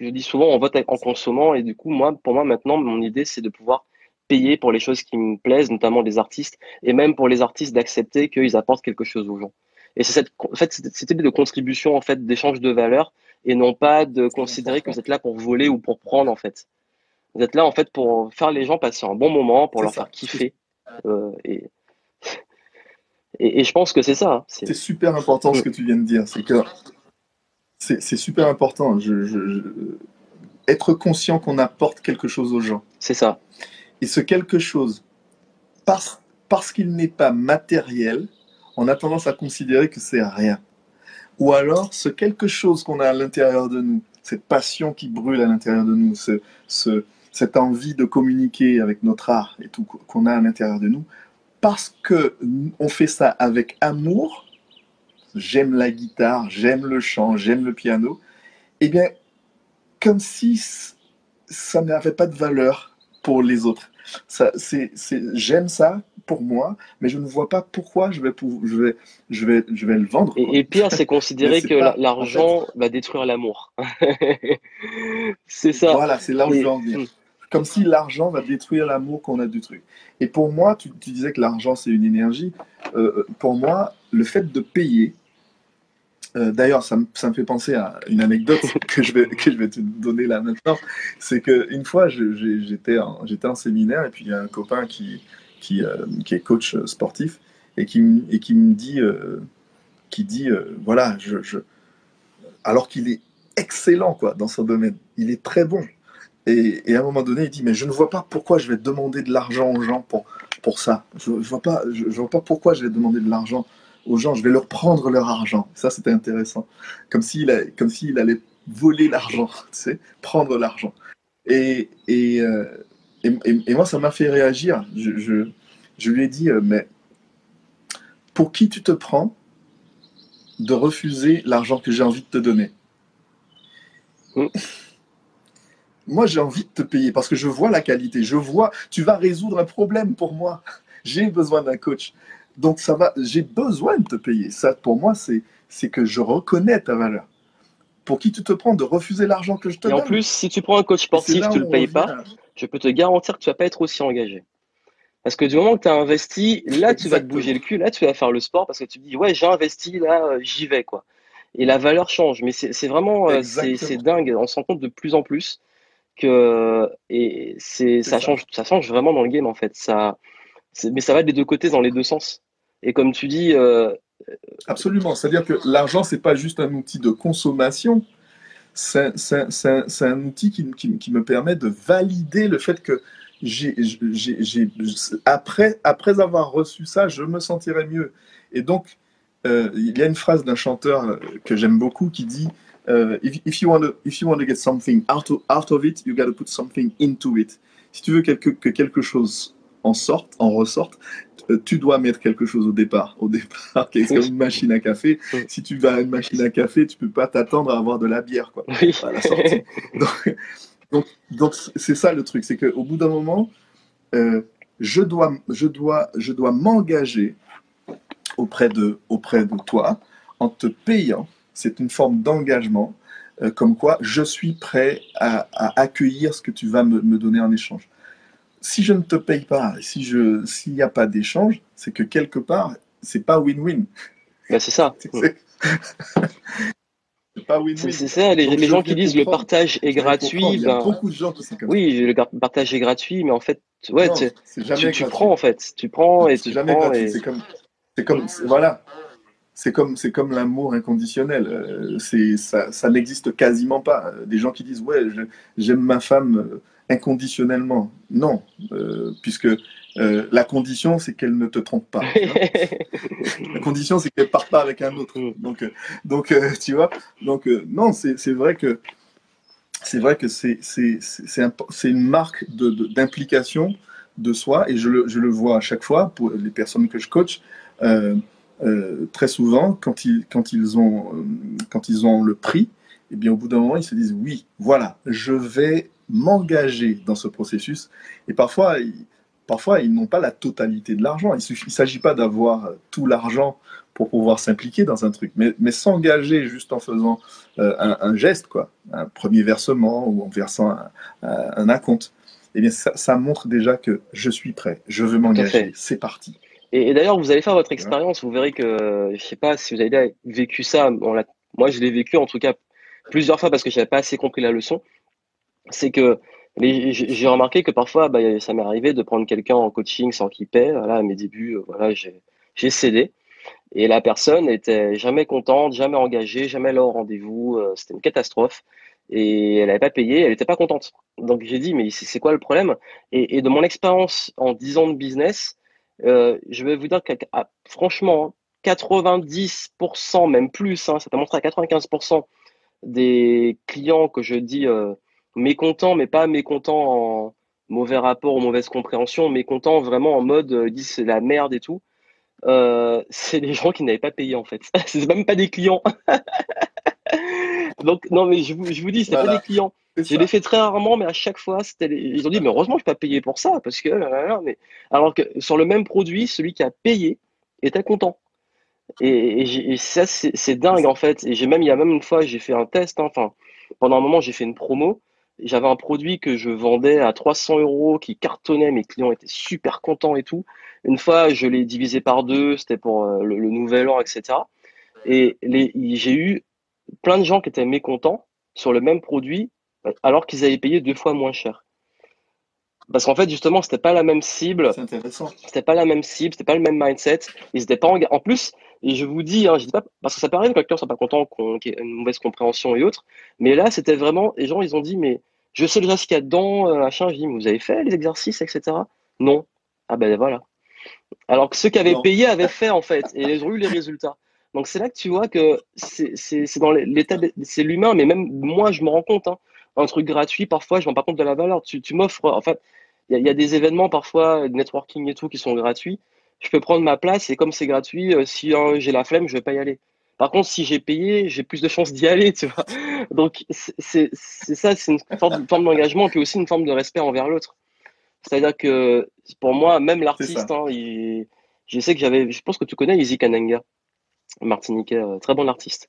[SPEAKER 2] je dis souvent, on vote en consommant. Et du coup, moi, pour moi, maintenant, mon idée, c'est de pouvoir payer pour les choses qui me plaisent, notamment les artistes, et même pour les artistes d'accepter qu'ils apportent quelque chose aux gens. Et c'est cette, en fait, cette idée de contribution, en fait, d'échange de valeur, et non pas de considérer que vous êtes là pour voler ou pour prendre, en fait. Vous êtes là, en fait, pour faire les gens passer un bon moment, pour leur faire kiffer. Euh, et, et, je pense que c'est ça. Hein.
[SPEAKER 1] C'est super important ce que tu viens de dire. C'est que c'est super important. Je, être conscient qu'on apporte quelque chose aux gens.
[SPEAKER 2] C'est ça.
[SPEAKER 1] Et ce quelque chose, parce, parce qu'il n'est pas matériel, on a tendance à considérer que c'est rien. Ou alors, ce quelque chose qu'on a à l'intérieur de nous, cette passion qui brûle à l'intérieur de nous, ce, ce, cette envie de communiquer avec notre art et tout qu'on a à l'intérieur de nous, parce que on fait ça avec amour, j'aime la guitare, j'aime le chant, j'aime le piano, eh bien, comme si ça n'avait pas de valeur pour les autres. Ça, j'aime ça pour moi, mais je ne vois pas pourquoi je vais, je vais, je vais, je vais le vendre.
[SPEAKER 2] Et, pire, c'est considérer que l'argent va détruire l'amour. c'est ça.
[SPEAKER 1] Voilà, c'est là où je veux en venir. Comme si l'argent va détruire l'amour qu'on a du truc. Et pour moi, tu, disais que l'argent, c'est une énergie. Euh, pour moi, le fait de payer, euh, d'ailleurs, ça, me fait penser à une anecdote que je vais, que je vais te donner là maintenant. C'est qu'une fois, j'étais en, en séminaire et puis il y a un copain qui, qui, euh, qui est coach sportif et qui, et qui me dit, euh, qui dit voilà, je, alors qu'il est excellent quoi, dans son domaine, il est très bon. Et, et, à un moment donné, il dit Mais je ne vois pas pourquoi je vais demander de l'argent aux gens pour, pour ça. Je ne vois, pas, je vois pas pourquoi je vais demander de l'argent aux gens, je vais leur prendre leur argent. Ça, c'était intéressant. Comme s'il comme s'il allait voler l'argent, tu sais, prendre l'argent. Et, et, euh, et, moi, ça m'a fait réagir. Je, je, je, lui ai dit, euh, mais pour qui tu te prends de refuser l'argent que j'ai envie de te donner? Mm. Moi, j'ai envie de te payer parce que je vois la qualité. Je vois, tu vas résoudre un problème pour moi. J'ai besoin d'un coach. Donc ça va, j'ai besoin de te payer. Ça, pour moi, c'est c'est que je reconnais ta valeur. Pour qui tu te prends de refuser l'argent que je te donne
[SPEAKER 2] Et en plus, si tu prends un coach sportif, tu ne le payes pas, je peux te garantir que tu vas pas être aussi engagé. Parce que du moment que tu as investi, là, tu vas te bouger le cul, là, tu vas faire le sport parce que tu te dis, ouais, j'ai investi, là, j'y vais, quoi. Et la valeur change. Mais c'est vraiment, euh, c'est dingue. On se rend compte de plus en plus. Que et c'est ça, change ça change vraiment dans le game en fait. Ça mais ça va des deux côtés dans les deux sens. Et comme tu dis, euh,
[SPEAKER 1] absolument. C'est-à-dire que l'argent c'est pas juste un outil de consommation. C'est un outil qui, qui, me permet de valider le fait que j'ai, après, après avoir reçu ça, je me sentirais mieux. Et donc, euh, il y a une phrase d'un chanteur que j'aime beaucoup qui dit uh, if, if, you want to, if you want to get something out of, out of it, you got to put something into it. Si tu veux quelque, que quelque chose en sorte, en ressorte, tu dois mettre quelque chose au départ. Au départ, c'est comme une machine à café. Si tu vas à une machine à café, tu peux pas t'attendre à avoir de la bière, quoi. À la sortie. Donc, donc, c'est ça le truc, c'est qu'au bout d'un moment, euh, je dois, je dois, je dois m'engager auprès de, auprès de toi en te payant. C'est une forme d'engagement, euh, comme quoi je suis prêt à, accueillir ce que tu vas me, me, donner en échange. Si je ne te paye pas, si je, s'il n'y a pas d'échange, c'est que quelque part, c'est pas win-win.
[SPEAKER 2] Ben, c'est ça. C'est ça, les, gens qui disent le partage est gratuit. Il y a ben, beaucoup de gens qui comme Oui, le partage est gratuit, mais en fait, ouais, tu, prends en fait, tu prends et tu
[SPEAKER 1] jamais prends. C'est comme, c'est comme, voilà, c'est comme, c'est comme l'amour inconditionnel. Euh, c'est ça, ça n'existe quasiment pas. Des gens qui disent ouais, j'aime ma femme euh, inconditionnellement. Non, euh, puisque euh, la condition, c'est qu'elle ne te trompe pas. la condition, c'est qu'elle ne parte pas avec un autre. Mm. Donc, euh, donc tu vois, donc non, c'est vrai que c'est vrai que c'est une marque d'implication de, soi, et je le, je le, vois à chaque fois pour les personnes que je coach. Très souvent, quand ils, quand, ils ont, quand ils ont le prix, eh bien, au bout d'un moment, ils se disent oui, voilà, je vais m'engager dans ce processus. Et parfois, ils, parfois, ils n'ont pas la totalité de l'argent. Il ne s'agit pas d'avoir tout l'argent pour pouvoir s'impliquer dans un truc, mais, mais s'engager juste en faisant euh, un, geste, quoi, un premier versement ou en versant un, un, acompte. Eh bien, ça, montre déjà que je suis prêt, je veux m'engager, c'est parti.
[SPEAKER 2] Et, d'ailleurs, vous allez faire votre expérience, vous verrez que, je sais pas si vous avez vécu ça, moi je l'ai vécu en tout cas plusieurs fois parce que j'avais pas assez compris la leçon c'est que j'ai remarqué que parfois, bah, ça m'est arrivé de prendre quelqu'un en coaching sans qu'il paie. Voilà, à mes débuts, euh, voilà, j'ai cédé. Et la personne était jamais contente, jamais engagée, jamais là au rendez-vous. Euh, c'était une catastrophe. Et elle n'avait pas payé, elle n'était pas contente. Donc j'ai dit, mais c'est quoi le problème? Et, de mon expérience en 10 ans de business, euh, je vais vous dire que ah, franchement, 90%, même plus, hein, ça t'a montré à 95% des clients que je dis mécontent, mais pas mécontent en mauvais rapport ou mauvaise compréhension, mécontent vraiment en mode euh, ils disent c'est la merde et tout. Euh, c'est des gens qui n'avaient pas payé en fait. c'est même pas des clients. Donc non mais je vous, je vous dis, c'est pas des clients. Je l'ai fait très rarement, mais à chaque fois, ils ont dit mais heureusement je pas payé pour ça parce que mais alors que sur le même produit, celui qui a payé était content. Et, ça c'est dingue en fait. Et j'ai même il y a même une fois j'ai fait un test. Hein. Enfin pendant un moment j'ai fait une promo j'avais un produit que je vendais à 300 euros qui cartonnait, mes clients étaient super contents et tout. Une fois, je l'ai divisé par deux, c'était pour euh, le, nouvel an, etc. Et j'ai eu plein de gens qui étaient mécontents sur le même produit alors qu'ils avaient payé deux fois moins cher. Parce qu'en fait, justement, c'était pas la même cible.
[SPEAKER 1] C'est intéressant.
[SPEAKER 2] C'était pas la même cible, c'était pas le même mindset. Ils étaient pas en, en plus, et je vous dis, hein, je dis pas, parce que ça peut arriver que les clients soient pas contents, qu'il y ait une mauvaise compréhension et autres. Mais là, c'était vraiment, les gens, ils ont dit, mais je sais déjà ce qu'il y a dedans, euh, machin. Je dis, mais vous avez fait les exercices, etc. Non. Ah ben voilà. Alors que ceux qui avaient payé avaient fait, en fait, et ils ont eu les résultats. Donc c'est là que tu vois que c'est dans l'état, c'est l'humain, mais même moi, je me rends compte. Hein, un truc gratuit, parfois, je me rends pas compte de la valeur. Tu, tu m'offres, en fait, il y, a des événements parfois, networking et tout, qui sont gratuits je peux prendre ma place et comme c'est gratuit, euh, si hein, j'ai la flemme, je vais pas y aller. Par contre, si j'ai payé, j'ai plus de chances d'y aller, tu vois. Donc, c'est ça, c'est une forme, d'engagement et puis aussi une forme de respect envers l'autre. C'est-à-dire que pour moi, même l'artiste, hein, je sais que j'avais, je pense que tu connais Izzy Kananga, martiniquais, euh, très bon artiste.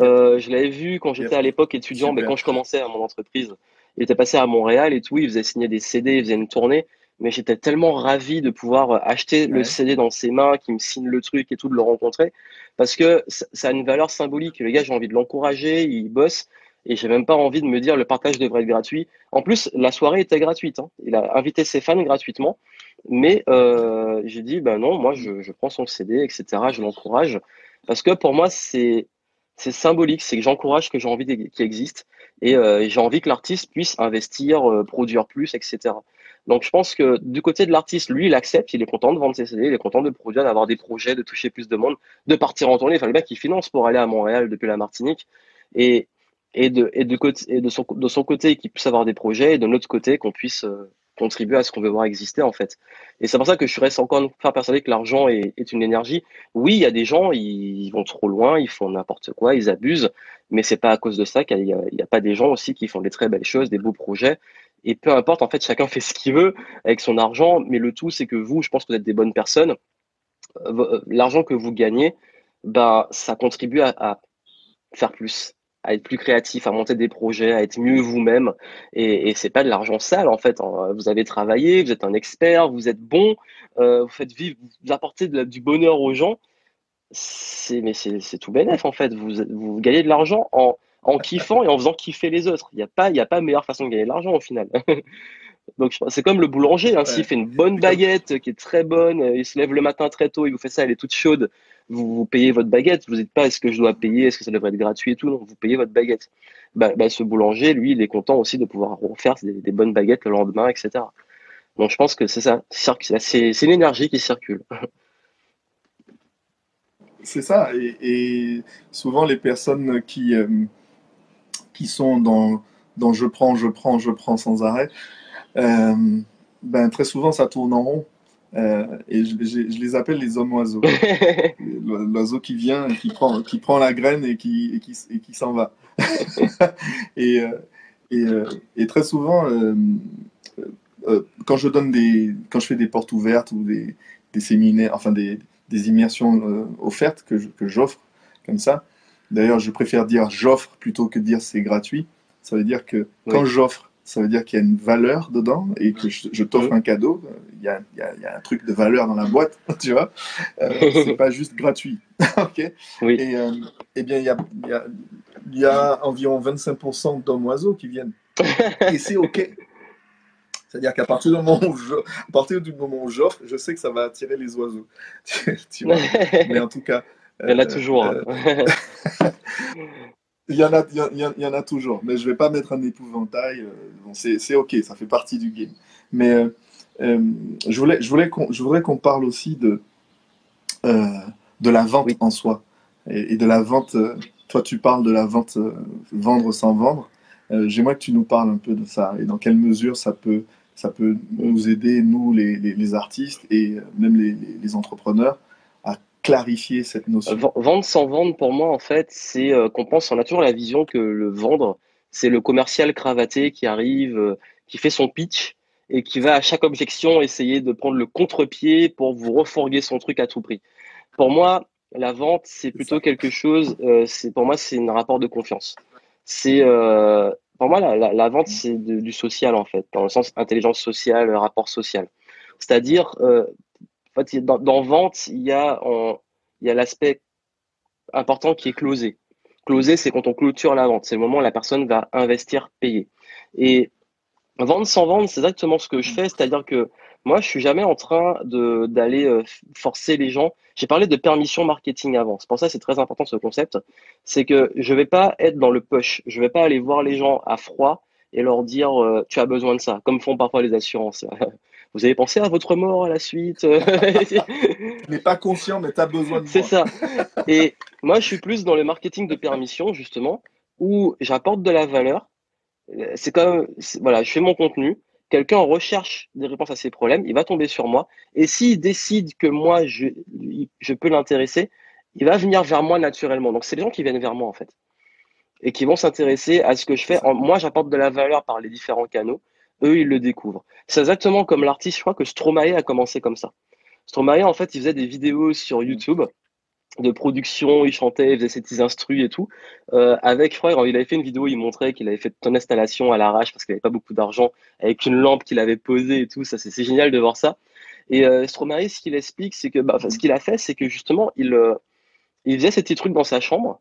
[SPEAKER 2] Euh, je l'avais vu quand j'étais à l'époque étudiant, mais quand je commençais à mon entreprise. Il était passé à Montréal et tout, il faisait signer des CD, il faisait une tournée mais j'étais tellement ravi de pouvoir euh, acheter le CD dans ses mains, qu'il me signe le truc et tout, de le rencontrer, parce que ça a une valeur symbolique. Le gars, j'ai envie de l'encourager, il bosse, Et j'ai même pas envie de me dire le partage devrait être gratuit. En plus, la soirée était gratuite. Hein. Il a invité ses fans gratuitement. Mais euh, j'ai dit, ben non, moi, je, je prends son CD, etc. Je l'encourage. Parce que pour moi, c'est c'est symbolique. C'est que j'encourage que j'ai envie qu'il existe. Et euh, j'ai envie que l'artiste puisse investir, euh, produire plus, etc. Donc je pense que du côté de l'artiste, lui, il accepte, il est content de vendre ses CD, il est content de produire, d'avoir des projets, de toucher plus de monde, de partir en tournée. Enfin, le mec, il finance pour aller à Montréal depuis la Martinique. Et, et, de, et, de, et de, son, de son côté, qu'il puisse avoir des projets, et de notre côté, qu'on puisse euh, contribuer à ce qu'on veut voir exister, en fait. Et c'est pour ça que je reste encore une fois persuadé que l'argent est, une énergie. Oui, il y a des gens, ils, vont trop loin, ils font n'importe quoi, ils abusent, mais c'est pas à cause de ça qu'il n'y a, pas des gens aussi qui font des très belles choses, des beaux projets et peu importe, en fait, chacun fait ce qu'il veut avec son argent, mais le tout, c'est que vous, je pense que vous êtes des bonnes personnes. Euh, euh, l'argent que vous gagnez, ben, ça contribue à, faire plus, à être plus créatif, à monter des projets, à être mieux vous-même. Et, et c'est pas de l'argent sale, en fait. Vous avez travaillé, vous êtes un expert, vous êtes bon, euh, vous faites vivre, vous apportez du bonheur aux gens. C'est, mais c'est, tout bénef, en fait. Vous, vous gagnez de l'argent en, en kiffant et en faisant kiffer les autres. Il n'y a pas, il a pas meilleure façon de gagner de l'argent au final. Donc c'est comme le boulanger, hein. s'il fait une bonne baguette qui est très bonne, euh, il se lève le matin très tôt, il vous fait ça, elle est toute chaude, vous, vous payez votre baguette, vous n'êtes pas est-ce que je dois payer, est-ce que ça devrait être gratuit et tout, non, vous payez votre baguette. Bah, bah, ce boulanger, lui, il est content aussi de pouvoir refaire des, des bonnes baguettes le lendemain, etc. Donc je pense que c'est ça, c'est une énergie qui circule.
[SPEAKER 1] C'est ça, et, souvent les personnes qui, euh, qui sont dans, dans je prends, je prends, je prends sans arrêt, euh, ben, très souvent ça tourne en rond. Euh, et je, je, les appelle les hommes oiseaux. L'oiseau qui vient, qui prend, qui prend la graine et qui, et qui, et qui s'en va. et, euh, et, et, très souvent, quand je donne des, quand je fais des portes ouvertes ou des, des séminaires, enfin des, des immersions offertes que j'offre comme ça, D'ailleurs, je préfère dire j'offre plutôt que dire c'est gratuit. Ça veut dire que quand j'offre, ça veut dire qu'il y a une valeur dedans et que je, t'offre un cadeau. Il y, a, il, y a, un truc de valeur dans la boîte, tu vois. Euh, c'est pas juste gratuit. ok. Oui. Et euh, eh bien, il y a, il y a, environ 25% d'hommes oiseaux qui viennent. et c'est ok. C'est-à-dire qu'à partir du moment où je, à partir du moment où j'offre, je sais que ça va attirer les oiseaux. tu vois. Mais en tout cas,
[SPEAKER 2] il y en a toujours. Hein.
[SPEAKER 1] Euh, il, y en a, il, y en a, toujours, mais je vais pas mettre un épouvantail. Euh, c'est ok, ça fait partie du game. Mais euh, je voulais, je voulais qu'on, je voudrais qu'on parle aussi de, de la vente en soi et, de la vente. toi, tu parles de la vente, vendre sans vendre. J'aimerais que tu nous parles un peu de ça et dans quelle mesure ça peut, ça peut nous aider, nous, les, les, artistes et même les, les entrepreneurs, clarifier cette notion
[SPEAKER 2] Vendre sans vendre, pour moi, en fait, c'est euh, qu'on pense, on a toujours la vision que le vendre, c'est le commercial cravaté qui arrive, euh, qui fait son pitch et qui va à chaque objection essayer de prendre le contre-pied pour vous refourguer son truc à tout prix. Pour moi, la vente, c'est plutôt quelque chose, euh, c'est pour moi, c'est un rapport de confiance. C'est pour moi, la, la, vente, c'est du social, en fait, dans le sens intelligence sociale, rapport social. C'est-à-dire, en fait, dans, vente, il y a, l'aspect important qui est closé. Closé, c'est quand on clôture la vente. C'est le moment où la personne va investir, payer. Et vendre sans vendre, c'est exactement ce que je fais. C'est-à-dire que moi, je suis jamais en train d'aller euh, forcer les gens. J'ai parlé de permission marketing avant. C'est pour ça que c'est très important ce concept. C'est que je vais pas être dans le push. Je vais pas aller voir les gens à froid et leur dire euh, tu as besoin de ça, comme font parfois les assurances. vous avez pensé à votre mort à la suite
[SPEAKER 1] Mais pas conscient, mais tu as besoin de
[SPEAKER 2] C'est ça. Et moi, je suis plus dans le marketing de permission, justement, où j'apporte de la valeur. C'est comme, voilà, je fais mon contenu. Quelqu'un recherche des réponses à ses problèmes, il va tomber sur moi. Et s'il décide que moi, je, je peux l'intéresser, il va venir vers moi naturellement. Donc, c'est les gens qui viennent vers moi, en fait. Et qui vont s'intéresser à ce que je fais. Moi, j'apporte de la valeur par les différents canaux eux, ils le découvrent. C'est exactement comme l'artiste, je crois que Stromae a commencé comme ça. Stromae, en fait, il faisait des vidéos sur YouTube de production, il chantait, il faisait ses petits instrus et tout. Euh, avec, je crois, il avait fait une vidéo, il montrait qu'il avait fait ton installation à l'arrache parce qu'il avait pas beaucoup d'argent, avec une lampe qu'il avait posée et tout. Ça, c'est génial de voir ça. Et euh, Stromae, ce qu'il explique, c'est que, bah, ce qu'il a fait, c'est que justement, il, euh, il faisait ces petits trucs dans sa chambre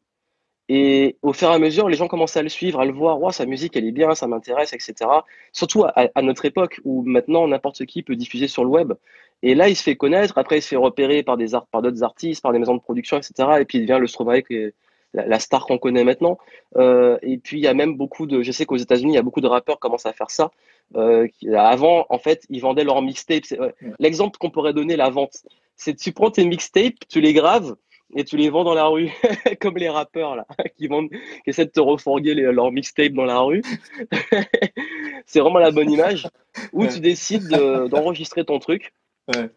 [SPEAKER 2] Et au fur et à mesure, les gens commencent à le suivre, à le voir. Sa musique, elle est bien, ça m'intéresse, etc. Surtout à, notre époque où maintenant n'importe qui peut diffuser sur le web. Et là, il se fait connaître. Après, il se fait repérer par des par d'autres artistes, par des maisons de production, etc. Et puis il devient le Stromae, la, la star qu'on connaît maintenant. Euh, et puis il y a même beaucoup de, je sais qu'aux États-Unis, il y a beaucoup de rappeurs qui commencent à faire ça. Euh, avant, en fait, ils vendaient leurs mixtapes. L'exemple qu'on pourrait donner, la vente, c'est tu prends tes mixtapes, tu les graves et tu les vends dans la rue, comme les rappeurs là, qui vendent, qui essaient de te refourguer leurs mixtapes dans la rue. c'est vraiment la bonne image. Ou tu décides d'enregistrer ton truc.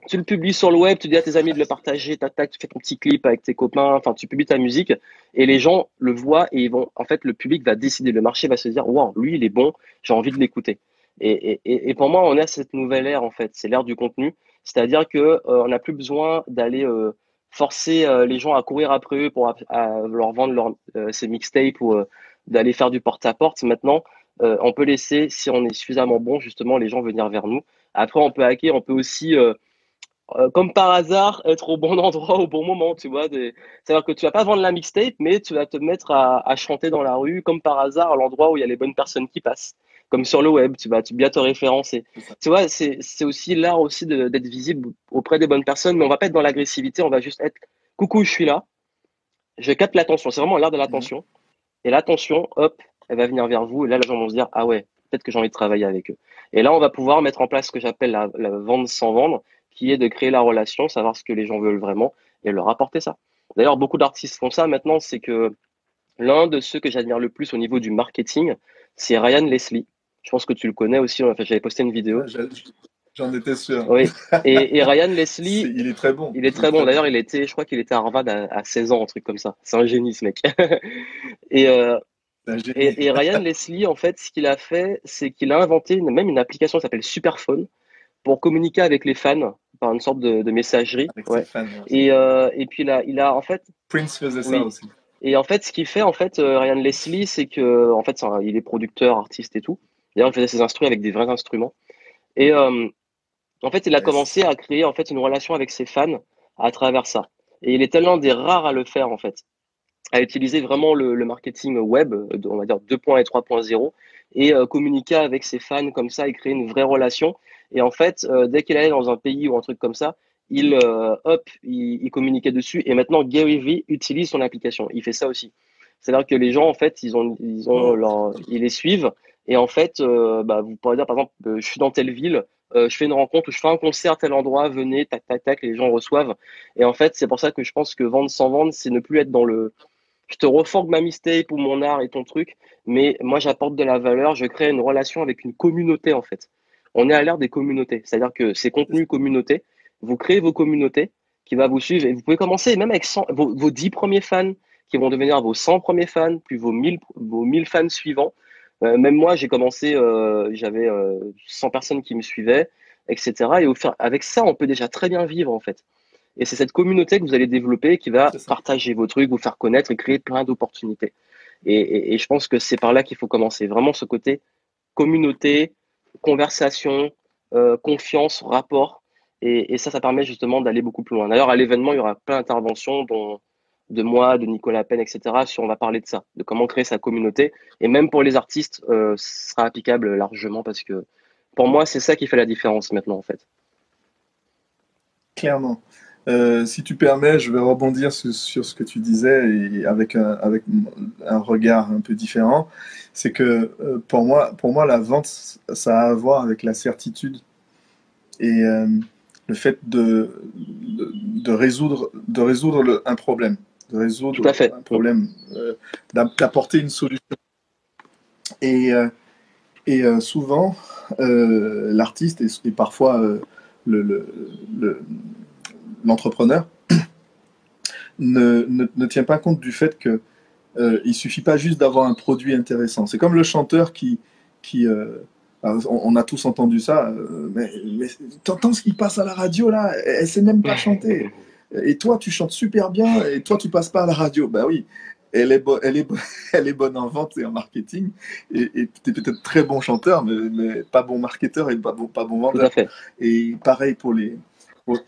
[SPEAKER 2] Tu le publies sur le web, tu dis à tes amis de le partager, tac, tu fais ton petit clip avec tes copains, enfin tu publies ta musique et les gens le voient et ils vont, en fait, le public va décider, le marché va se dire, wow, lui il est bon, j'ai envie de l'écouter. Et, et, et, pour moi, on est à cette nouvelle ère en fait, c'est l'ère du contenu, c'est-à-dire que euh, on n'a plus besoin d'aller euh, forcer euh, les gens à courir après eux pour leur vendre leur, euh, ces mixtapes ou euh, d'aller faire du porte-à-porte. Maintenant, on peut laisser, si on est suffisamment bon, justement, les gens venir vers nous. Après, on peut hacker, on peut aussi, comme par hasard, être au bon endroit au bon moment, tu vois. C'est-à-dire que tu vas pas vendre la mixtape, mais tu vas te mettre à, à chanter dans la rue, comme par hasard, à l'endroit où il y a les bonnes personnes qui passent comme sur le web, tu vas bien te référencer. Tu vois, c'est aussi l'art aussi d'être visible auprès des bonnes personnes, mais on va pas être dans l'agressivité, on va juste être coucou, je suis là, je capte l'attention, c'est vraiment l'art de l'attention. Et l'attention, hop, elle va venir vers vous, et là, les gens vont se dire, ah ouais, peut-être que j'ai envie de travailler avec eux. Et là, on va pouvoir mettre en place ce que j'appelle la, la vente sans vendre, qui est de créer la relation, savoir ce que les gens veulent vraiment, et leur apporter ça. D'ailleurs, beaucoup d'artistes font ça maintenant, c'est que l'un de ceux que j'admire le plus au niveau du marketing, c'est Ryan Leslie. Je pense que tu le connais aussi. J'avais posté une vidéo.
[SPEAKER 1] J'en étais sûr.
[SPEAKER 2] Oui. Et, Ryan Leslie.
[SPEAKER 1] il est très bon.
[SPEAKER 2] Il est très bon. D'ailleurs, il était, je crois qu'il était à Harvard à, 16 ans, un truc comme ça. C'est un génie, ce mec. Euh, et, et, Ryan Leslie, en fait, ce qu'il a fait, c'est qu'il a inventé une, même une application qui s'appelle Superphone pour communiquer avec les fans par une sorte de, messagerie. et, euh, et puis là, il a en fait.
[SPEAKER 1] Prince faisait ça aussi.
[SPEAKER 2] Et en fait, ce qu'il fait, en fait, euh, Ryan Leslie, c'est que, en fait, il est producteur, artiste et tout. D'ailleurs, il faisait ses instruments avec des vrais instruments. Et euh, en fait, il a commencé à créer en fait une relation avec ses fans à travers ça. Et il est tellement des rares à le faire en fait, à utiliser vraiment le, marketing web, on va dire 2.0 et 3.0, et euh, communiquer avec ses fans comme ça et créer une vraie relation. Et en fait, euh, dès qu'il allait dans un pays ou un truc comme ça, il hop, il, il, communiquait dessus. Et maintenant, Gary Vee utilise son application. Il fait ça aussi. C'est-à-dire que les gens, en fait, ils ont, ils ont leur, ils les suivent et en fait, euh, bah, vous pourrez dire par exemple, euh, je suis dans telle ville, euh, je fais une rencontre ou je fais un concert à tel endroit, venez, tac, tac, tac, les gens reçoivent. Et en fait, c'est pour ça que je pense que vendre sans vendre, c'est ne plus être dans le je te reforgue ma mistake ou mon art et ton truc, mais moi j'apporte de la valeur, je crée une relation avec une communauté en fait. On est à l'ère des communautés, c'est-à-dire que ces contenus communautés, vous créez vos communautés qui va vous suivre et vous pouvez commencer même avec vos, vos 10 premiers fans qui vont devenir vos 100 premiers fans, puis vos 1000, vos 1000 fans suivants. Euh, même moi, j'ai commencé, euh, j'avais 100 euh, personnes qui me suivaient, etc. Et au avec ça, on peut déjà très bien vivre en fait. Et c'est cette communauté que vous allez développer qui va partager vos trucs, vous faire connaître et créer plein d'opportunités. Et, et, je pense que c'est par là qu'il faut commencer. Vraiment ce côté communauté, conversation, euh, confiance, rapport. Et, et, ça, ça permet justement d'aller beaucoup plus loin. D'ailleurs, à l'événement, il y aura plein d'interventions dont de moi, de Nicolas Penn, etc. Sur on va parler de ça, de comment créer sa communauté. Et même pour les artistes, euh, ce sera applicable largement parce que pour moi, c'est ça qui fait la différence maintenant, en fait.
[SPEAKER 1] Clairement. Euh, si tu permets, je vais rebondir sur, ce que tu disais avec un, regard un peu différent. C'est que euh, pour, moi, la vente, ça a à voir avec la certitude et le fait de résoudre un problème de résoudre un problème, euh, d'apporter une solution. Et, euh, et euh, souvent, l'artiste et, parfois l'entrepreneur le, ne, ne, tient pas compte du fait que il suffit pas juste d'avoir un produit intéressant. C'est comme le chanteur qui, qui on, a tous entendu ça, mais, mais t'entends ce qui passe à la radio là, elle sait même pas chanter et toi, tu chantes super bien, et toi, tu passes pas à la radio. Ben oui, elle est, elle est, elle est bonne en vente et en marketing, et tu es peut-être très bon chanteur, mais, pas bon marketeur et pas bon, pas bon vendeur. Et pareil pour les,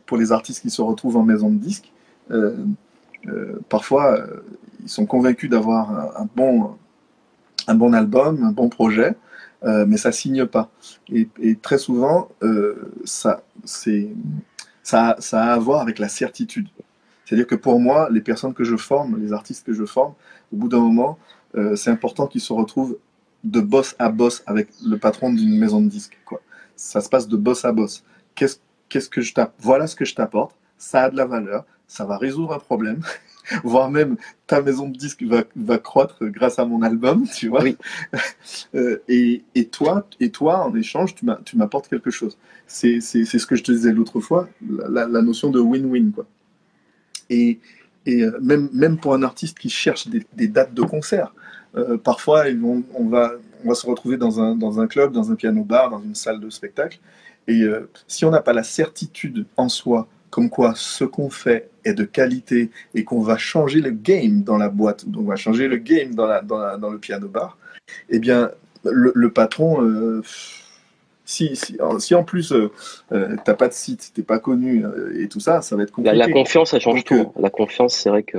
[SPEAKER 1] pour, les artistes qui se retrouvent en maison de disques. Euh, parfois, ils sont convaincus d'avoir un, bon, un bon album, un bon projet, mais ça signe pas. Et, très souvent, ça, c'est, ça, a à voir avec la certitude. C'est-à-dire que pour moi, les personnes que je forme, les artistes que je forme, au bout d'un moment, euh, c'est important qu'ils se retrouvent de boss à boss avec le patron d'une maison de disques. Quoi. Ça se passe de boss à boss. Qu'est-ce, qu'est-ce que je t'apporte Voilà ce que je t'apporte. Ça a de la valeur. Ça va résoudre un problème. voire même ta maison de disques va, va croître grâce à mon album, tu vois. Oui. Euh, et, et, toi, et toi, en échange, tu, m'apportes quelque chose. C'est, ce que je te disais l'autre fois, la, la notion de win-win, quoi. Et, euh, même, même pour un artiste qui cherche des, dates de concert, euh, parfois on, va, on va se retrouver dans un, dans un club, dans un piano-bar, dans une salle de spectacle. Et euh, si on n'a pas la certitude en soi, comme quoi ce qu'on fait est de qualité et qu'on va changer le game dans la boîte, donc on va changer le game dans, la, dans, dans le piano-bar, eh bien, le, le patron si, si, en plus euh, euh, t'as pas de site, t'es pas connu euh, et tout ça, ça va être compliqué.
[SPEAKER 2] La, confiance, ça change tout. La confiance, c'est vrai que.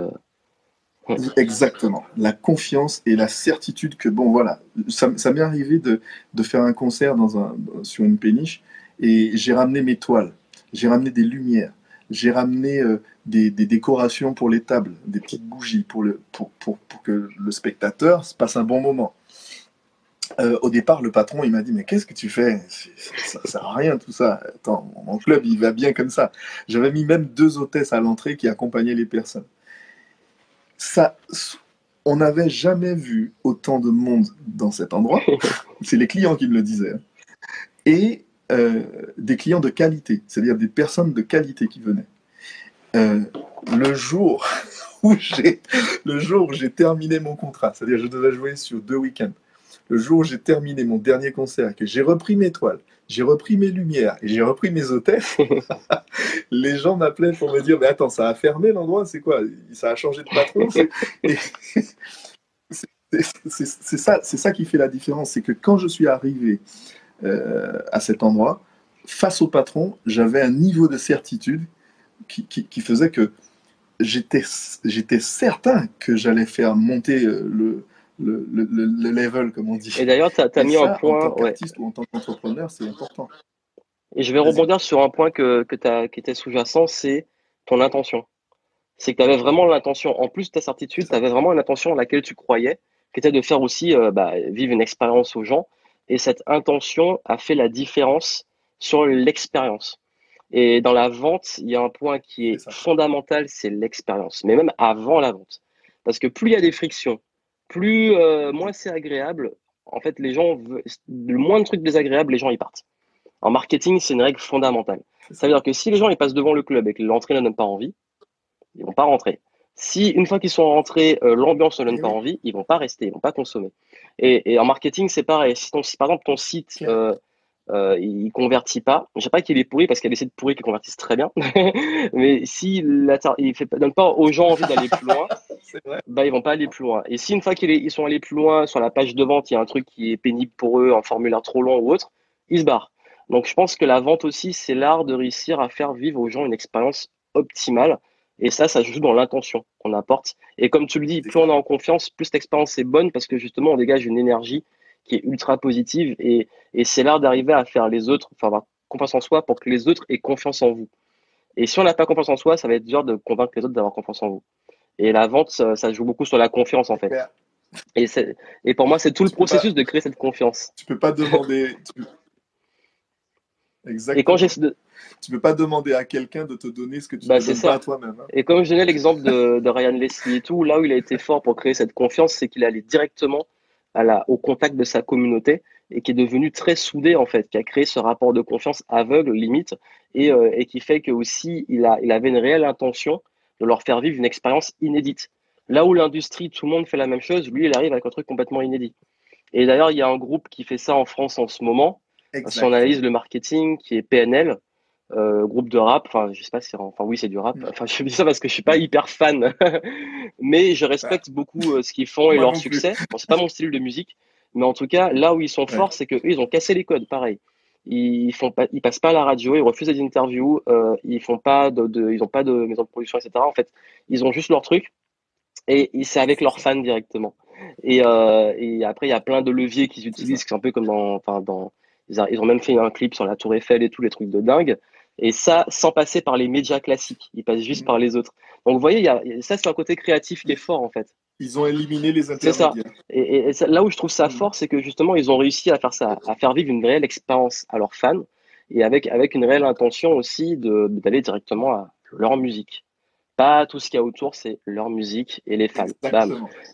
[SPEAKER 1] Exactement. La confiance et la certitude que, bon, voilà, ça, m'est arrivé de, faire un concert dans un, sur une péniche et j'ai ramené mes toiles, j'ai ramené des lumières, j'ai ramené des, décorations pour les tables, des petites bougies pour, le, pour, pour, pour que le spectateur se passe un bon moment. Euh, au départ, le patron, il m'a dit, mais qu'est-ce que tu fais? Ça, sert à rien tout ça. Attends, mon club, il va bien comme ça. J'avais mis même deux hôtesses à l'entrée qui accompagnaient les personnes. Ça, on n'avait jamais vu autant de monde dans cet endroit. C'est les clients qui me le disaient. Et euh, des clients de qualité, c'est-à-dire des personnes de qualité qui venaient. Euh, le jour où j'ai le jour où j'ai terminé mon contrat, c'est-à-dire je devais jouer sur deux week-ends le jour où j'ai terminé mon dernier concert, que j'ai repris mes toiles, j'ai repris mes lumières et j'ai repris mes hôtels, les gens m'appelaient pour me dire Mais attends, ça a fermé l'endroit, c'est quoi? Ça a changé de patron C'est ça, ça qui fait la différence. C'est que quand je suis arrivé euh, à cet endroit, face au patron, j'avais un niveau de certitude qui, qui faisait que j'étais certain que j'allais faire monter euh, le, le, le, level, comme on dit.
[SPEAKER 2] Et d'ailleurs, tu as, mis un point.
[SPEAKER 1] En tant qu'artiste ou en tant qu'entrepreneur, c'est important.
[SPEAKER 2] Et je vais rebondir sur un point que, que as, qui était sous-jacent, c'est ton intention. C'est que tu avais vraiment l'intention, en plus de ta certitude, tu avais vraiment une intention à laquelle tu croyais, qui était de faire aussi euh, bah, vivre une expérience aux gens. Et cette intention a fait la différence sur l'expérience. Et dans la vente, il y a un point qui est fondamental, c'est l'expérience, mais même avant la vente. Parce que plus il y a des frictions, plus euh, moins c'est agréable, en fait, les gens, le moins de trucs désagréables, les gens y partent. En marketing, c'est une règle fondamentale. Ça veut dire que si les gens ils passent devant le club et que l'entrée ne donne pas envie, ils vont pas rentrer. Si une fois qu'ils sont rentrés, euh, l'ambiance ne donne pas envie, ils vont pas rester, ils vont pas consommer. Et, en marketing, c'est pareil. Si, ton, par exemple ton site euh, euh, il convertit pas. Je sais pas qu'il est pourri parce qu'il y a des sites pourris qui convertissent très bien. mais si il fait, donne pas aux gens envie d'aller plus loin, bah ils vont pas aller plus loin. Et si une fois qu'ils ils sont allés plus loin sur la page de vente, il y a un truc qui est pénible pour eux, un formulaire trop long ou autre, ils se barrent. Donc je pense que la vente aussi, c'est l'art de réussir à faire vivre aux gens une expérience optimale. Et ça, ça joue dans l'intention qu'on apporte. Et comme tu le dis, plus on est en confiance, plus l'expérience est bonne parce que justement, on dégage une énergie qui est ultra positive et, et c'est l'art d'arriver à faire les autres, enfin avoir confiance en soi pour que les autres aient confiance en vous. Et si on n'a pas confiance en soi, ça va être dur de convaincre les autres d'avoir confiance en vous. Et la vente, ça, joue beaucoup sur la confiance en fait. Et, et pour moi, c'est tout le processus de créer cette confiance.
[SPEAKER 1] Tu peux pas demander.
[SPEAKER 2] Exactement. Et quand de...
[SPEAKER 1] Tu peux pas demander à quelqu'un de te donner ce que tu bah, ne donnes pas à toi-même. Hein.
[SPEAKER 2] Et comme je donnais l'exemple de, de Ryan Leslie et tout, là où il a été fort pour créer cette confiance, c'est qu'il allait directement au contact de sa communauté et qui est devenu très soudé en fait, qui a créé ce rapport de confiance aveugle limite et, euh, et qui fait que aussi il, a, il avait une réelle intention de leur faire vivre une expérience inédite. Là où l'industrie, tout le monde fait la même chose, lui il arrive avec un truc complètement inédit. Et d'ailleurs, il y a un groupe qui fait ça en France en ce moment. Si on analyse le marketing, qui est PNL, euh, groupe de rap. Enfin, je sais pas si, enfin oui, c'est du rap. Enfin, je dis ça parce que je suis pas hyper fan, mais je respecte beaucoup euh, ce qu'ils font et leur succès. Bon, c'est pas mon style de musique, mais en tout cas, là où ils sont forts, c'est que ils ont cassé les codes. Pareil, ils font pas, ils passent pas à la radio, ils refusent des interviews, euh, ils font pas de, ils ont pas de maison de production, etc. En fait, ils ont juste leur truc et c'est avec leurs fans directement. Et, et après, il y a plein de leviers qu'ils utilisent, qui sont un peu comme dans, enfin, dans, ils ont même fait un clip sur la Tour Eiffel et tous les trucs de dingue. Et ça, sans passer par les médias classiques. Ils passent juste mm. par les autres. Donc, vous voyez, y a, ça, c'est un côté créatif qui est fort, en fait.
[SPEAKER 1] Ils ont éliminé les intermédiaires.
[SPEAKER 2] C'est ça. Et, là où je trouve ça mm. fort, c'est que justement, ils ont réussi à faire ça, à faire vivre une réelle expérience à leurs fans et avec, avec une réelle intention aussi d'aller directement à leur musique. Pas tout ce qu'il y a autour, c'est leur musique et les fans.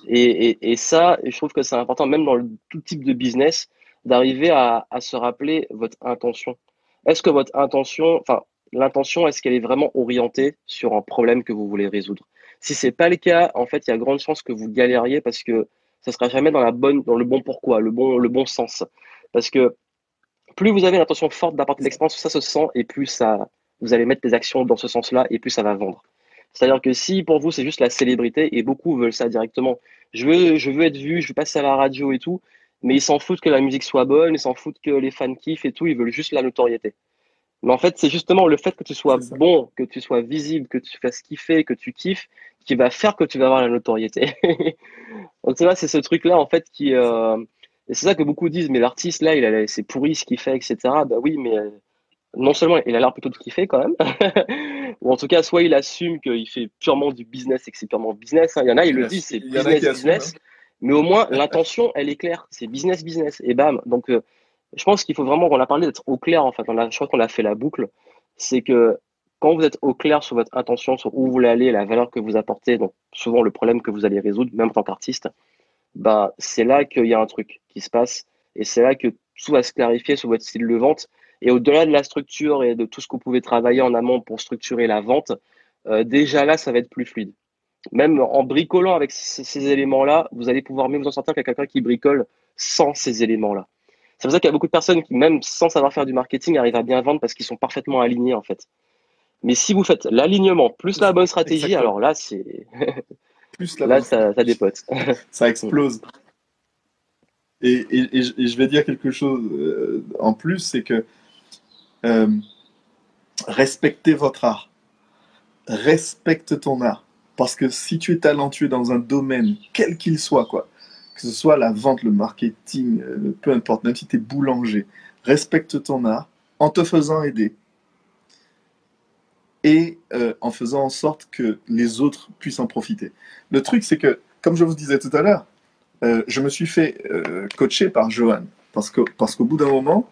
[SPEAKER 2] Et, et, et, ça, je trouve que c'est important, même dans le, tout type de business, d'arriver à, à se rappeler votre intention. Est-ce que votre intention, enfin, l'intention, est-ce qu'elle est vraiment orientée sur un problème que vous voulez résoudre? Si c'est pas le cas, en fait, il y a grande chance que vous galériez parce que ça sera jamais dans la bonne, dans le bon pourquoi, le bon, le bon sens. Parce que plus vous avez l'intention forte d'apporter de l'expérience, ça se sent, et plus ça, vous allez mettre des actions dans ce sens-là, et plus ça va vendre. C'est-à-dire que si pour vous c'est juste la célébrité, et beaucoup veulent ça directement, je veux, je veux être vu, je veux passer à la radio et tout, mais ils s'en foutent que la musique soit bonne, ils s'en foutent que les fans kiffent et tout, ils veulent juste la notoriété. Mais en fait, c'est justement le fait que tu sois bon, que tu sois visible, que tu fasses kiffer, que tu kiffes, qui va faire que tu vas avoir la notoriété. Donc c'est c'est ce truc-là en fait qui, euh... c'est ça que beaucoup disent, mais l'artiste là, il a, c'est pourri ce qu'il fait, etc. Bah oui, mais euh, non seulement il a l'air plutôt de kiffer quand même, ou en tout cas soit il assume qu'il fait purement du business et que c'est purement business. Hein. Il y en a, ils le disent, c'est business business. Hein. Mais au moins, l'intention, elle est claire. C'est business, business. Et bam. Donc, euh, je pense qu'il faut vraiment, on a parlé d'être au clair, en fait. On a, je crois qu'on a fait la boucle. C'est que quand vous êtes au clair sur votre intention, sur où vous voulez aller, la valeur que vous apportez, donc souvent le problème que vous allez résoudre, même en tant qu'artiste, bah, c'est là qu'il y a un truc qui se passe. Et c'est là que tout va se clarifier sur votre style de vente. Et au-delà de la structure et de tout ce que vous pouvez travailler en amont pour structurer la vente, euh, déjà là, ça va être plus fluide même en bricolant avec ces, éléments-là, vous allez pouvoir mieux vous en sortir qu'à quelqu'un qui bricole sans ces éléments-là. C'est pour ça qu'il y a beaucoup de personnes qui, même sans savoir faire du marketing, arrivent à bien vendre parce qu'ils sont parfaitement alignés, en fait. Mais si vous faites l'alignement plus la bonne stratégie, alors là, c'est. plus là, ça, ça dépote.
[SPEAKER 1] ça explose. Et, et, je vais dire quelque chose euh, en plus, c'est que euh, respectez votre art. Respecte ton art. Parce que si tu es talentueux dans un domaine, quel qu'il soit, que ce soit la vente, le marketing, euh, peu importe, même si tu es boulanger, respecte ton art en te faisant aider et euh, en faisant en sorte que les autres puissent en profiter. Le truc, c'est que, comme je vous disais tout à l'heure, euh, je me suis fait coacher par Johan. Parce qu'au bout d'un moment,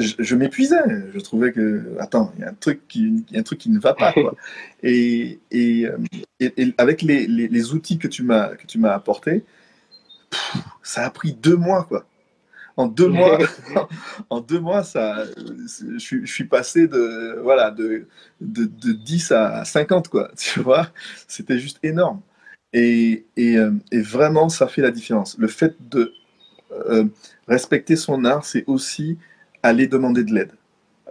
[SPEAKER 1] je, m'épuisais. Je trouvais que, attends, il y a un truc qui, un truc qui ne va pas, quoi. Et, et, euh, avec les, les, outils que tu m'as, que tu m'as apportés, ça a pris deux mois, quoi. En deux mois, en deux mois, ça, je, suis passé de, voilà, de, de, de 10 à 50, quoi. Tu vois, c'était juste énorme. Et, et, euh, et, vraiment, ça fait la différence. Le fait de euh, respecter son art, c'est aussi aller demander de l'aide.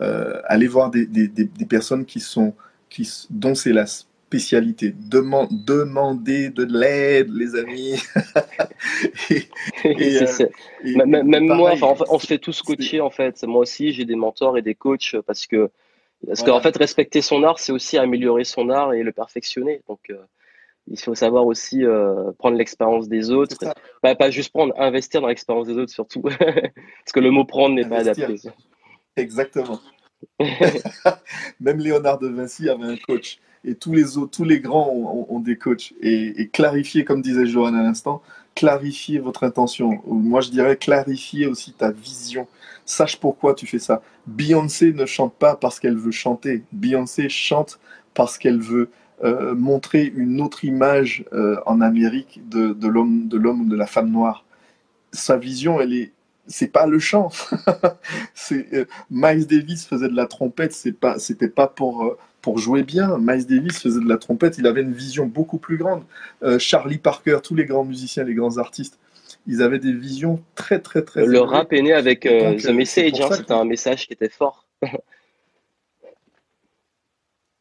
[SPEAKER 1] Euh, aller voir des, des, des, personnes qui sont, qui, dont c'est la spécialité. Demand, demander de l'aide, les amis.
[SPEAKER 2] Euh, même, moi, on se fait tous coacher en fait. Moi aussi, j'ai des mentors et des coachs parce que parce qu'en fait, respecter son art, c'est aussi améliorer son art et le perfectionner. Donc, euh, il faut savoir aussi euh, prendre l'expérience des autres. Pas, pas, juste prendre, investir dans l'expérience des autres surtout. Parce que le mot prendre n'est pas adapté.
[SPEAKER 1] Exactement. Même Léonard de Vinci avait un coach. Et tous les autres, tous les grands ont, des coachs. Et, clarifier, comme disait Johan à l'instant, clarifier votre intention. Moi, je dirais clarifier aussi ta vision. Sache pourquoi tu fais ça. Beyoncé ne chante pas parce qu'elle veut chanter. Beyoncé chante parce qu'elle veut euh, montrer une autre image euh, en Amérique de, de l'homme, de l'homme ou de la femme noire. Sa vision, elle est, c'est pas le chant. c'est euh, Miles Davis faisait de la trompette, c'est pas, c'était pas pour pour jouer bien. Miles Davis faisait de la trompette, il avait une vision beaucoup plus grande. Charlie Parker, tous les grands musiciens, les grands artistes, ils avaient des visions très très très.
[SPEAKER 2] Le rap est né avec The Message, hein, c'était un message qui était fort.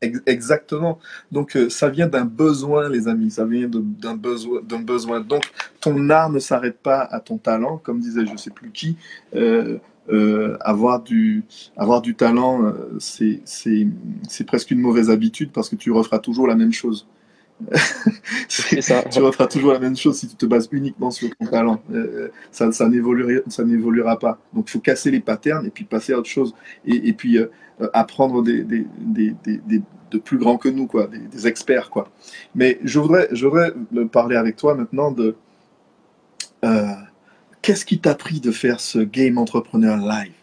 [SPEAKER 1] Exactement. Donc euh, ça vient d'un besoin, les amis. Ça vient d'un besoin, d'un besoin. Donc ton art ne s'arrête pas à ton talent, comme disait je sais plus qui. Euh, euh, avoir du avoir du talent, c'est c'est presque une mauvaise habitude parce que tu referas toujours la même chose. Ça. tu referas toujours la même chose si tu te bases uniquement sur ton talent. Euh, ça ça n'évoluera pas. Donc il faut casser les patterns et puis passer à autre chose et, et puis apprendre des, des, des, des, de plus grands que nous quoi, des, experts quoi. Mais je voudrais je voudrais parler avec toi maintenant de Qu'est-ce qui t'a pris de faire ce Game Entrepreneur Live?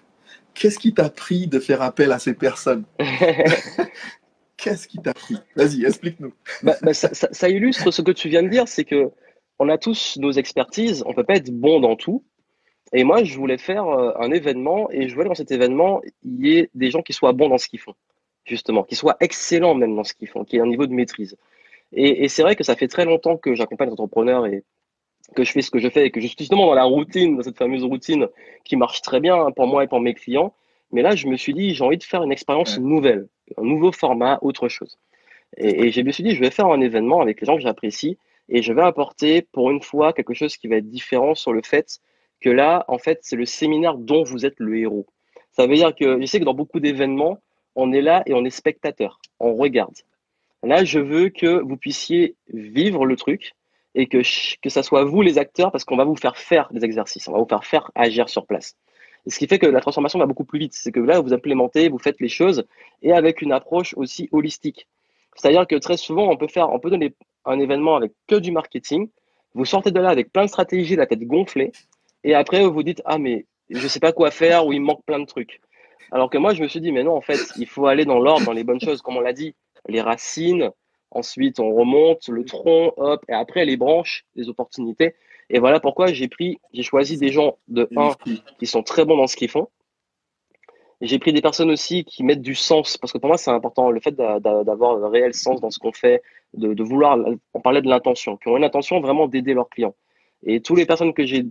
[SPEAKER 1] Qu'est-ce qui t'a pris de faire appel à ces personnes? Qu'est-ce qui t'a pris? Vas-y, explique-nous.
[SPEAKER 2] Bah, bah, ça, illustre ce que tu viens de dire, c'est que on a tous nos expertises, on peut pas être bon dans tout. Et moi, je voulais faire euh, un événement et je voulais dans cet événement, il y ait des gens qui soient bons dans ce qu'ils font, justement, qui soient excellents même dans ce qu'ils font, qui aient un niveau de maîtrise. Et, et c'est vrai que ça fait très longtemps que j'accompagne les entrepreneurs et que je fais ce que je fais et que je suis justement dans la routine, dans cette fameuse routine qui marche très bien pour moi et pour mes clients. Mais là, je me suis dit, j'ai envie de faire une expérience nouvelle, un nouveau format, autre chose. Et, je me suis dit, je vais faire un événement avec les gens que j'apprécie et je vais apporter pour une fois quelque chose qui va être différent sur le fait que là, en fait, c'est le séminaire dont vous êtes le héros. Ça veut dire que je sais que dans beaucoup d'événements, on est là et on est spectateur, on regarde. Là, je veux que vous puissiez vivre le truc, et que, que ça soit vous les acteurs parce qu'on va vous faire faire des exercices, on va vous faire faire agir sur place. Ce qui fait que la transformation va beaucoup plus vite. C'est que là, vous implémentez, vous faites les choses et avec une approche aussi holistique. C'est-à-dire que très souvent, on peut faire, on peut donner un événement avec que du marketing. Vous sortez de là avec plein de stratégies, la tête gonflée. Et après, vous vous dites, ah, mais je sais pas quoi faire ou il manque plein de trucs. Alors que moi, je me suis dit, mais non, en fait, il faut aller dans l'ordre, dans les bonnes choses, comme on l'a dit. Les racines, Ensuite, on remonte le tronc, hop, et après les branches, les opportunités. Et voilà pourquoi j'ai pris, j'ai choisi des gens de 1 qui sont très bons dans ce qu'ils font. J'ai pris des personnes aussi qui mettent du sens, parce que pour moi, c'est important, le fait d'avoir un réel sens dans ce qu'on fait, de, vouloir, on parlait de l'intention, qui ont une intention vraiment d'aider leurs clients. Et toutes les personnes que j'ai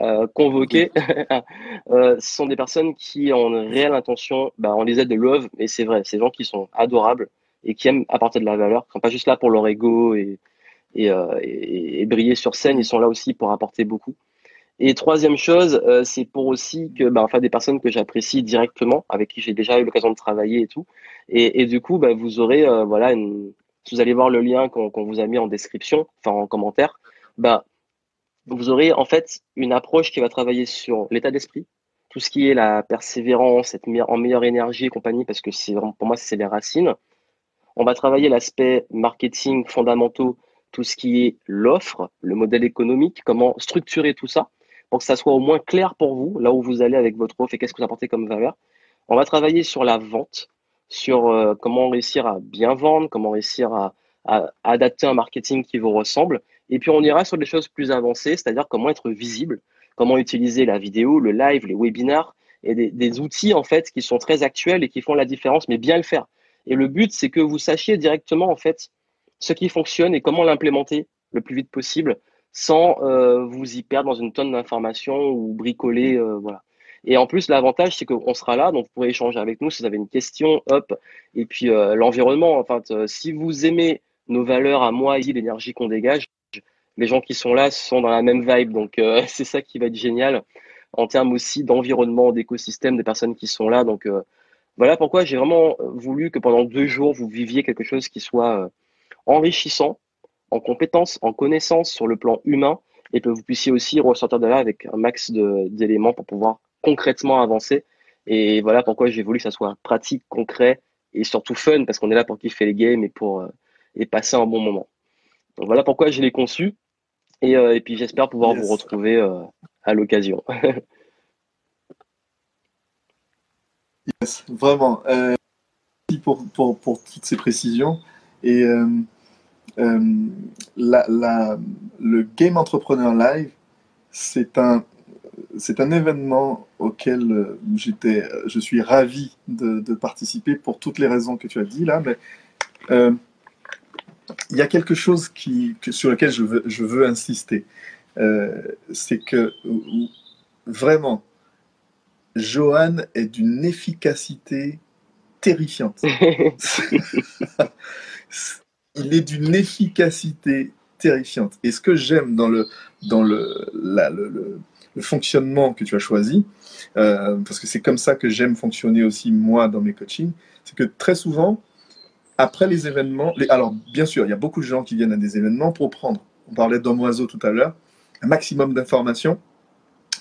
[SPEAKER 2] euh, convoquées euh, sont des personnes qui ont une réelle intention, bah, on les aide de love, et c'est vrai, ces gens qui sont adorables, et qui aiment apporter de la valeur, qui sont pas juste là pour leur ego et, et, euh, et, briller sur scène, ils sont là aussi pour apporter beaucoup. Et troisième chose, euh, c'est pour aussi que, bah, enfin, des personnes que j'apprécie directement, avec qui j'ai déjà eu l'occasion de travailler et tout. Et, du coup, bah, vous aurez, euh, voilà, vous allez voir le lien qu'on vous a mis en description, enfin en commentaire, bah, vous aurez en fait une approche qui va travailler sur l'état d'esprit, tout ce qui est la persévérance, être en meilleure énergie et compagnie, parce que pour moi, c'est les racines. On va travailler l'aspect marketing fondamentaux, tout ce qui est l'offre, le modèle économique, comment structurer tout ça pour que ça soit au moins clair pour vous, là où vous allez avec votre offre et qu'est-ce que vous apportez comme valeur. On va travailler sur la vente, sur euh, comment réussir à bien vendre, comment réussir à, adapter un marketing qui vous ressemble. Et puis on ira sur des choses plus avancées, c'est-à-dire comment être visible, comment utiliser la vidéo, le live, les webinars et des, des, outils en fait qui sont très actuels et qui font la différence, mais bien le faire. Et le but, c'est que vous sachiez directement, en fait, ce qui fonctionne et comment l'implémenter le plus vite possible sans euh, vous y perdre dans une tonne d'informations ou bricoler. Euh, voilà. Et en plus, l'avantage, c'est qu'on sera là, donc vous pourrez échanger avec nous si vous avez une question, hop. Et puis euh, l'environnement, enfin, si vous aimez nos valeurs à moi, et l'énergie qu'on dégage, les gens qui sont là sont dans la même vibe. Donc c'est ça qui va être génial en termes aussi d'environnement, d'écosystème, des personnes qui sont là. Donc voilà pourquoi j'ai vraiment euh, voulu que pendant deux jours, vous viviez quelque chose qui soit euh, enrichissant en compétences, en connaissances sur le plan humain et que vous puissiez aussi ressortir de là avec un max d'éléments pour pouvoir concrètement avancer. Et voilà pourquoi j'ai voulu que ça soit pratique, concret et surtout fun parce qu'on est là pour kiffer les games et pour euh, et passer un bon moment. Donc voilà pourquoi je l'ai conçu et, et puis j'espère pouvoir vous retrouver à l'occasion.
[SPEAKER 1] Yes, vraiment. Euh, merci pour, pour, pour, toutes ces précisions. Et euh, euh, la, le Game Entrepreneur Live, c'est un, c'est un événement auquel j'étais, je suis ravi de, participer pour toutes les raisons que tu as dit là. Mais il y a quelque chose qui, sur lequel je veux, je veux insister. c'est que vraiment, Johan est d'une efficacité terrifiante. il est d'une efficacité terrifiante. Et ce que j'aime dans le, dans le, fonctionnement que tu as choisi, euh, parce que c'est comme ça que j'aime fonctionner aussi moi dans mes coachings, c'est que très souvent, après les événements, alors bien sûr, il y a beaucoup de gens qui viennent à des événements pour prendre, on parlait d'homme oiseau tout à l'heure, un maximum d'informations,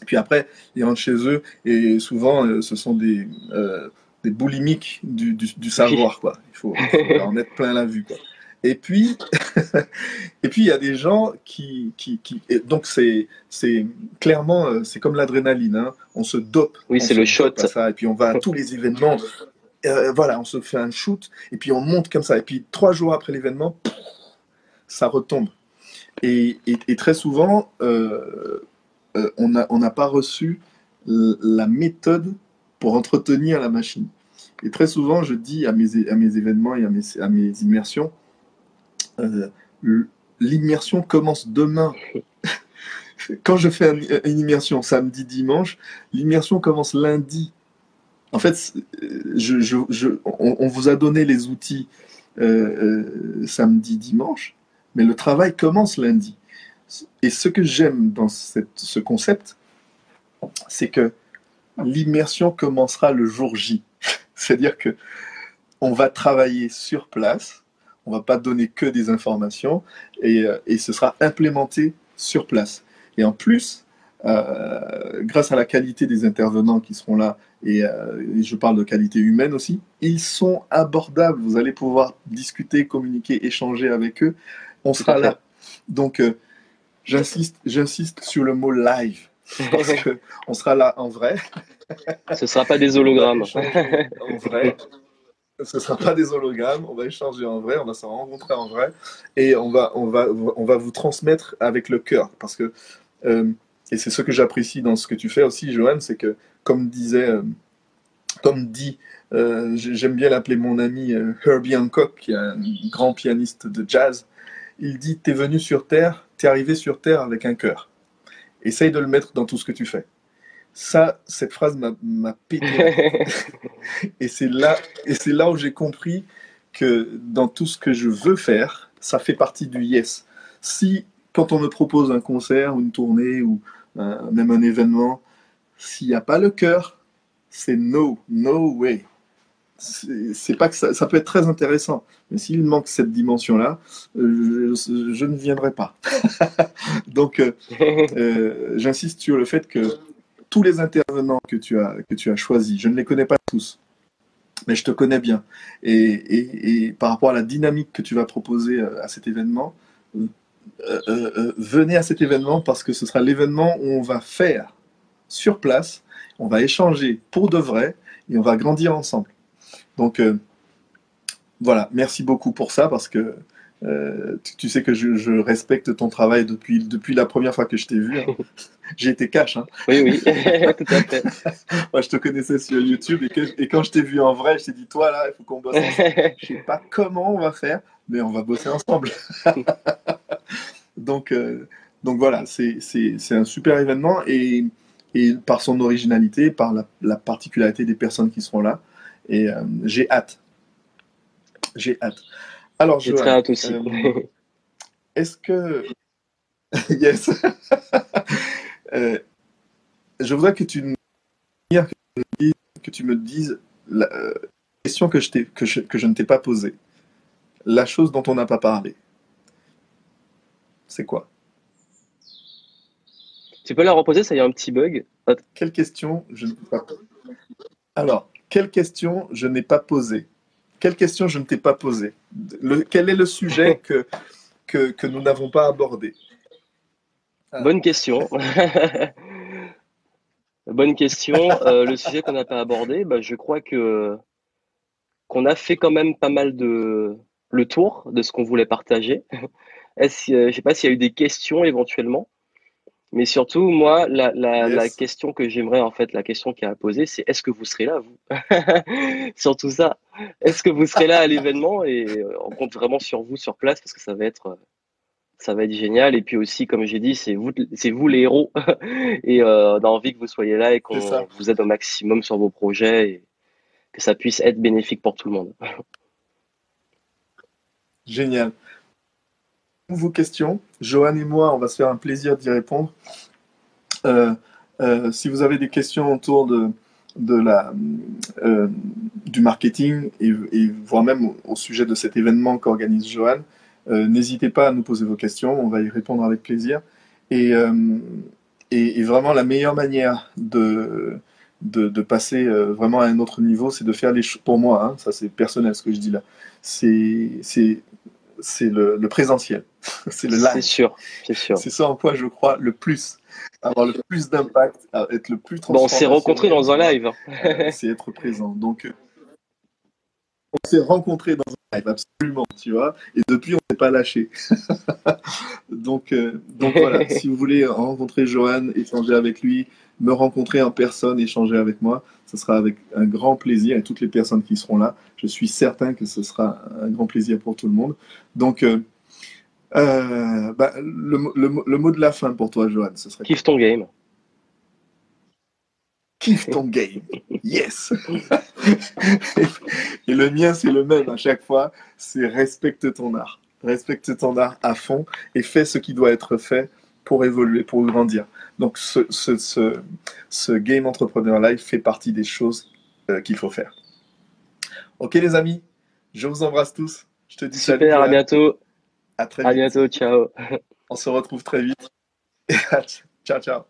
[SPEAKER 1] puis après, ils rentrent chez eux et souvent, euh, ce sont des, euh, des boulimiques du, du, savoir, quoi. Il faut, en mettre plein la vue, quoi. Et puis, et puis il y a des gens qui, qui, qui donc c'est, c'est clairement, euh, c'est comme l'adrénaline, hein. on se dope.
[SPEAKER 2] Oui, c'est le shot.
[SPEAKER 1] Ça, et puis on va à tous les événements. voilà, on se fait un shoot et puis on monte comme ça. Et puis trois jours après l'événement, ça retombe. Et, et, et très souvent, euh, euh, on n'a pas reçu la méthode pour entretenir la machine. Et très souvent, je dis à mes, à mes événements et à mes, à mes immersions, euh, l'immersion commence demain. Quand je fais une immersion samedi, dimanche, l'immersion commence lundi. En fait, je, on, vous a donné les outils euh, samedi, dimanche, mais le travail commence lundi. Et ce que j'aime dans ce concept, c'est que l'immersion commencera le jour J. C'est-à-dire que on va travailler sur place, on va pas donner que des informations et, euh, ce sera implémenté sur place. Et en plus, euh, grâce à la qualité des intervenants qui seront là, et, euh, et, je parle de qualité humaine aussi, ils sont abordables. Vous allez pouvoir discuter, communiquer, échanger avec eux. On sera là. Donc, J'insiste, j'insiste sur le mot live. Parce qu'on sera là en vrai.
[SPEAKER 2] Ce ne sera pas des hologrammes.
[SPEAKER 1] en vrai. Ce ne sera pas des hologrammes. On va échanger en vrai. On va se rencontrer en vrai. Et on va, on va, on va vous transmettre avec le cœur. Parce que, euh, et c'est ce que j'apprécie dans ce que tu fais aussi, Johan, c'est que, comme disait, euh, comme dit, euh, j'aime bien l'appeler mon ami Herbie Hancock, qui est un grand pianiste de jazz. Il dit T'es venu sur Terre arrivé sur Terre avec un cœur. Essaye de le mettre dans tout ce que tu fais. Ça, cette phrase m'a pété. et c'est là, et c'est là où j'ai compris que dans tout ce que je veux faire, ça fait partie du yes. Si, quand on me propose un concert ou une tournée ou euh, même un événement, s'il n'y a pas le cœur, c'est no, no way c'est pas que ça, peut être très intéressant, mais s'il manque cette dimension-là, euh, je, ne viendrai pas. Donc, euh, euh, j'insiste sur le fait que tous les intervenants que tu as que tu as choisis, je ne les connais pas tous, mais je te connais bien. Et, par rapport à la dynamique que tu vas proposer à cet événement, venez à cet événement parce que ce sera l'événement où on va faire sur place, on va échanger pour de vrai et on va grandir ensemble. Donc euh, voilà, merci beaucoup pour ça parce que euh, tu, sais que je, respecte ton travail depuis, depuis la première fois que je t'ai vu. Hein. J'ai été cash. Hein.
[SPEAKER 2] Oui, oui, tout à fait.
[SPEAKER 1] Moi, je te connaissais sur YouTube et, quand je t'ai vu en vrai, je t'ai dit, toi là, il faut qu'on bosse ensemble. je ne sais pas comment on va faire, mais on va bosser ensemble. donc, euh, donc voilà, c'est un super événement et, et, par son originalité, par la, la particularité des personnes qui seront là, et euh, j'ai hâte. J'ai hâte. Alors,
[SPEAKER 2] j'ai très hâte aussi. Euh,
[SPEAKER 1] est-ce que. yes. Euh, je voudrais que tu, que tu me dises la question que je, que, je, que je ne t'ai pas posée. La chose dont on n'a pas parlé. C'est quoi?
[SPEAKER 2] Tu peux la reposer, ça y a un petit bug.
[SPEAKER 1] Quelle question? Je ne peux pas Alors, quelle question je n'ai pas posée? Quelle question je ne t'ai pas posée? Quel est le sujet que, nous n'avons pas abordé?
[SPEAKER 2] Ah. Bonne question. Bonne question. Euh, le sujet qu'on n'a pas abordé, bah, je crois que qu'on a fait quand même pas mal de le tour de ce qu'on voulait partager. Est-ce, euh, je ne sais pas s'il y a eu des questions éventuellement. Mais surtout, moi, la, la, la question que j'aimerais, en fait, la question qui a à poser, c'est est-ce que vous serez là, vous Surtout ça? Est-ce que vous serez là à l'événement Et euh, on compte vraiment sur vous sur place parce que ça va être, euh, ça va être génial. Et puis aussi, comme j'ai dit, c'est vous, c'est vous les héros. et euh, on a envie que vous soyez là et qu'on vous aide au maximum sur vos projets et que ça puisse être bénéfique pour tout le monde.
[SPEAKER 1] Génial vos questions. Johan et moi, on va se faire un plaisir d'y répondre. Euh, Euh, si vous avez des questions autour de, de la, euh, du marketing et, voire même au, sujet de cet événement qu'organise Johan, n'hésitez pas à nous poser vos questions, on va y répondre avec plaisir. Et, et, vraiment, la meilleure manière de, de, passer vraiment à un autre niveau, c'est de faire les choses, pour moi, hein, ça c'est personnel ce que je dis là, c'est c'est le, présentiel, c'est le live.
[SPEAKER 2] C'est sûr, c'est sûr.
[SPEAKER 1] C'est ça en quoi je crois le plus, avoir le plus d'impact, être le plus transparent.
[SPEAKER 2] on s'est rencontrés dans un live.
[SPEAKER 1] c'est être présent. Donc, euh, on s'est rencontrés dans un live, absolument, tu vois. Et depuis, on s'est pas lâché. donc, euh, donc voilà, si vous voulez rencontrer Johan, échanger avec lui, me rencontrer en personne, échanger avec moi, ce sera avec un grand plaisir et toutes les personnes qui seront là, je suis certain que ce sera un grand plaisir pour tout le monde. Donc, euh, euh, bah, le, mot de la fin pour toi, Johan, ce serait.
[SPEAKER 2] Kiffe ton game.
[SPEAKER 1] Kiffe ton game. Yes. et le mien, c'est le même à chaque fois. C'est respecte ton art. Respecte ton art à fond et fais ce qui doit être fait pour évoluer, pour grandir. Donc ce, ce, ce, Game Entrepreneur Live fait partie des choses euh, qu'il faut faire. Ok les amis, je vous embrasse tous. Je te dis
[SPEAKER 2] Super, salut. à bientôt.
[SPEAKER 1] À très vite.
[SPEAKER 2] À bientôt, ciao.
[SPEAKER 1] On se retrouve très vite. ciao, ciao.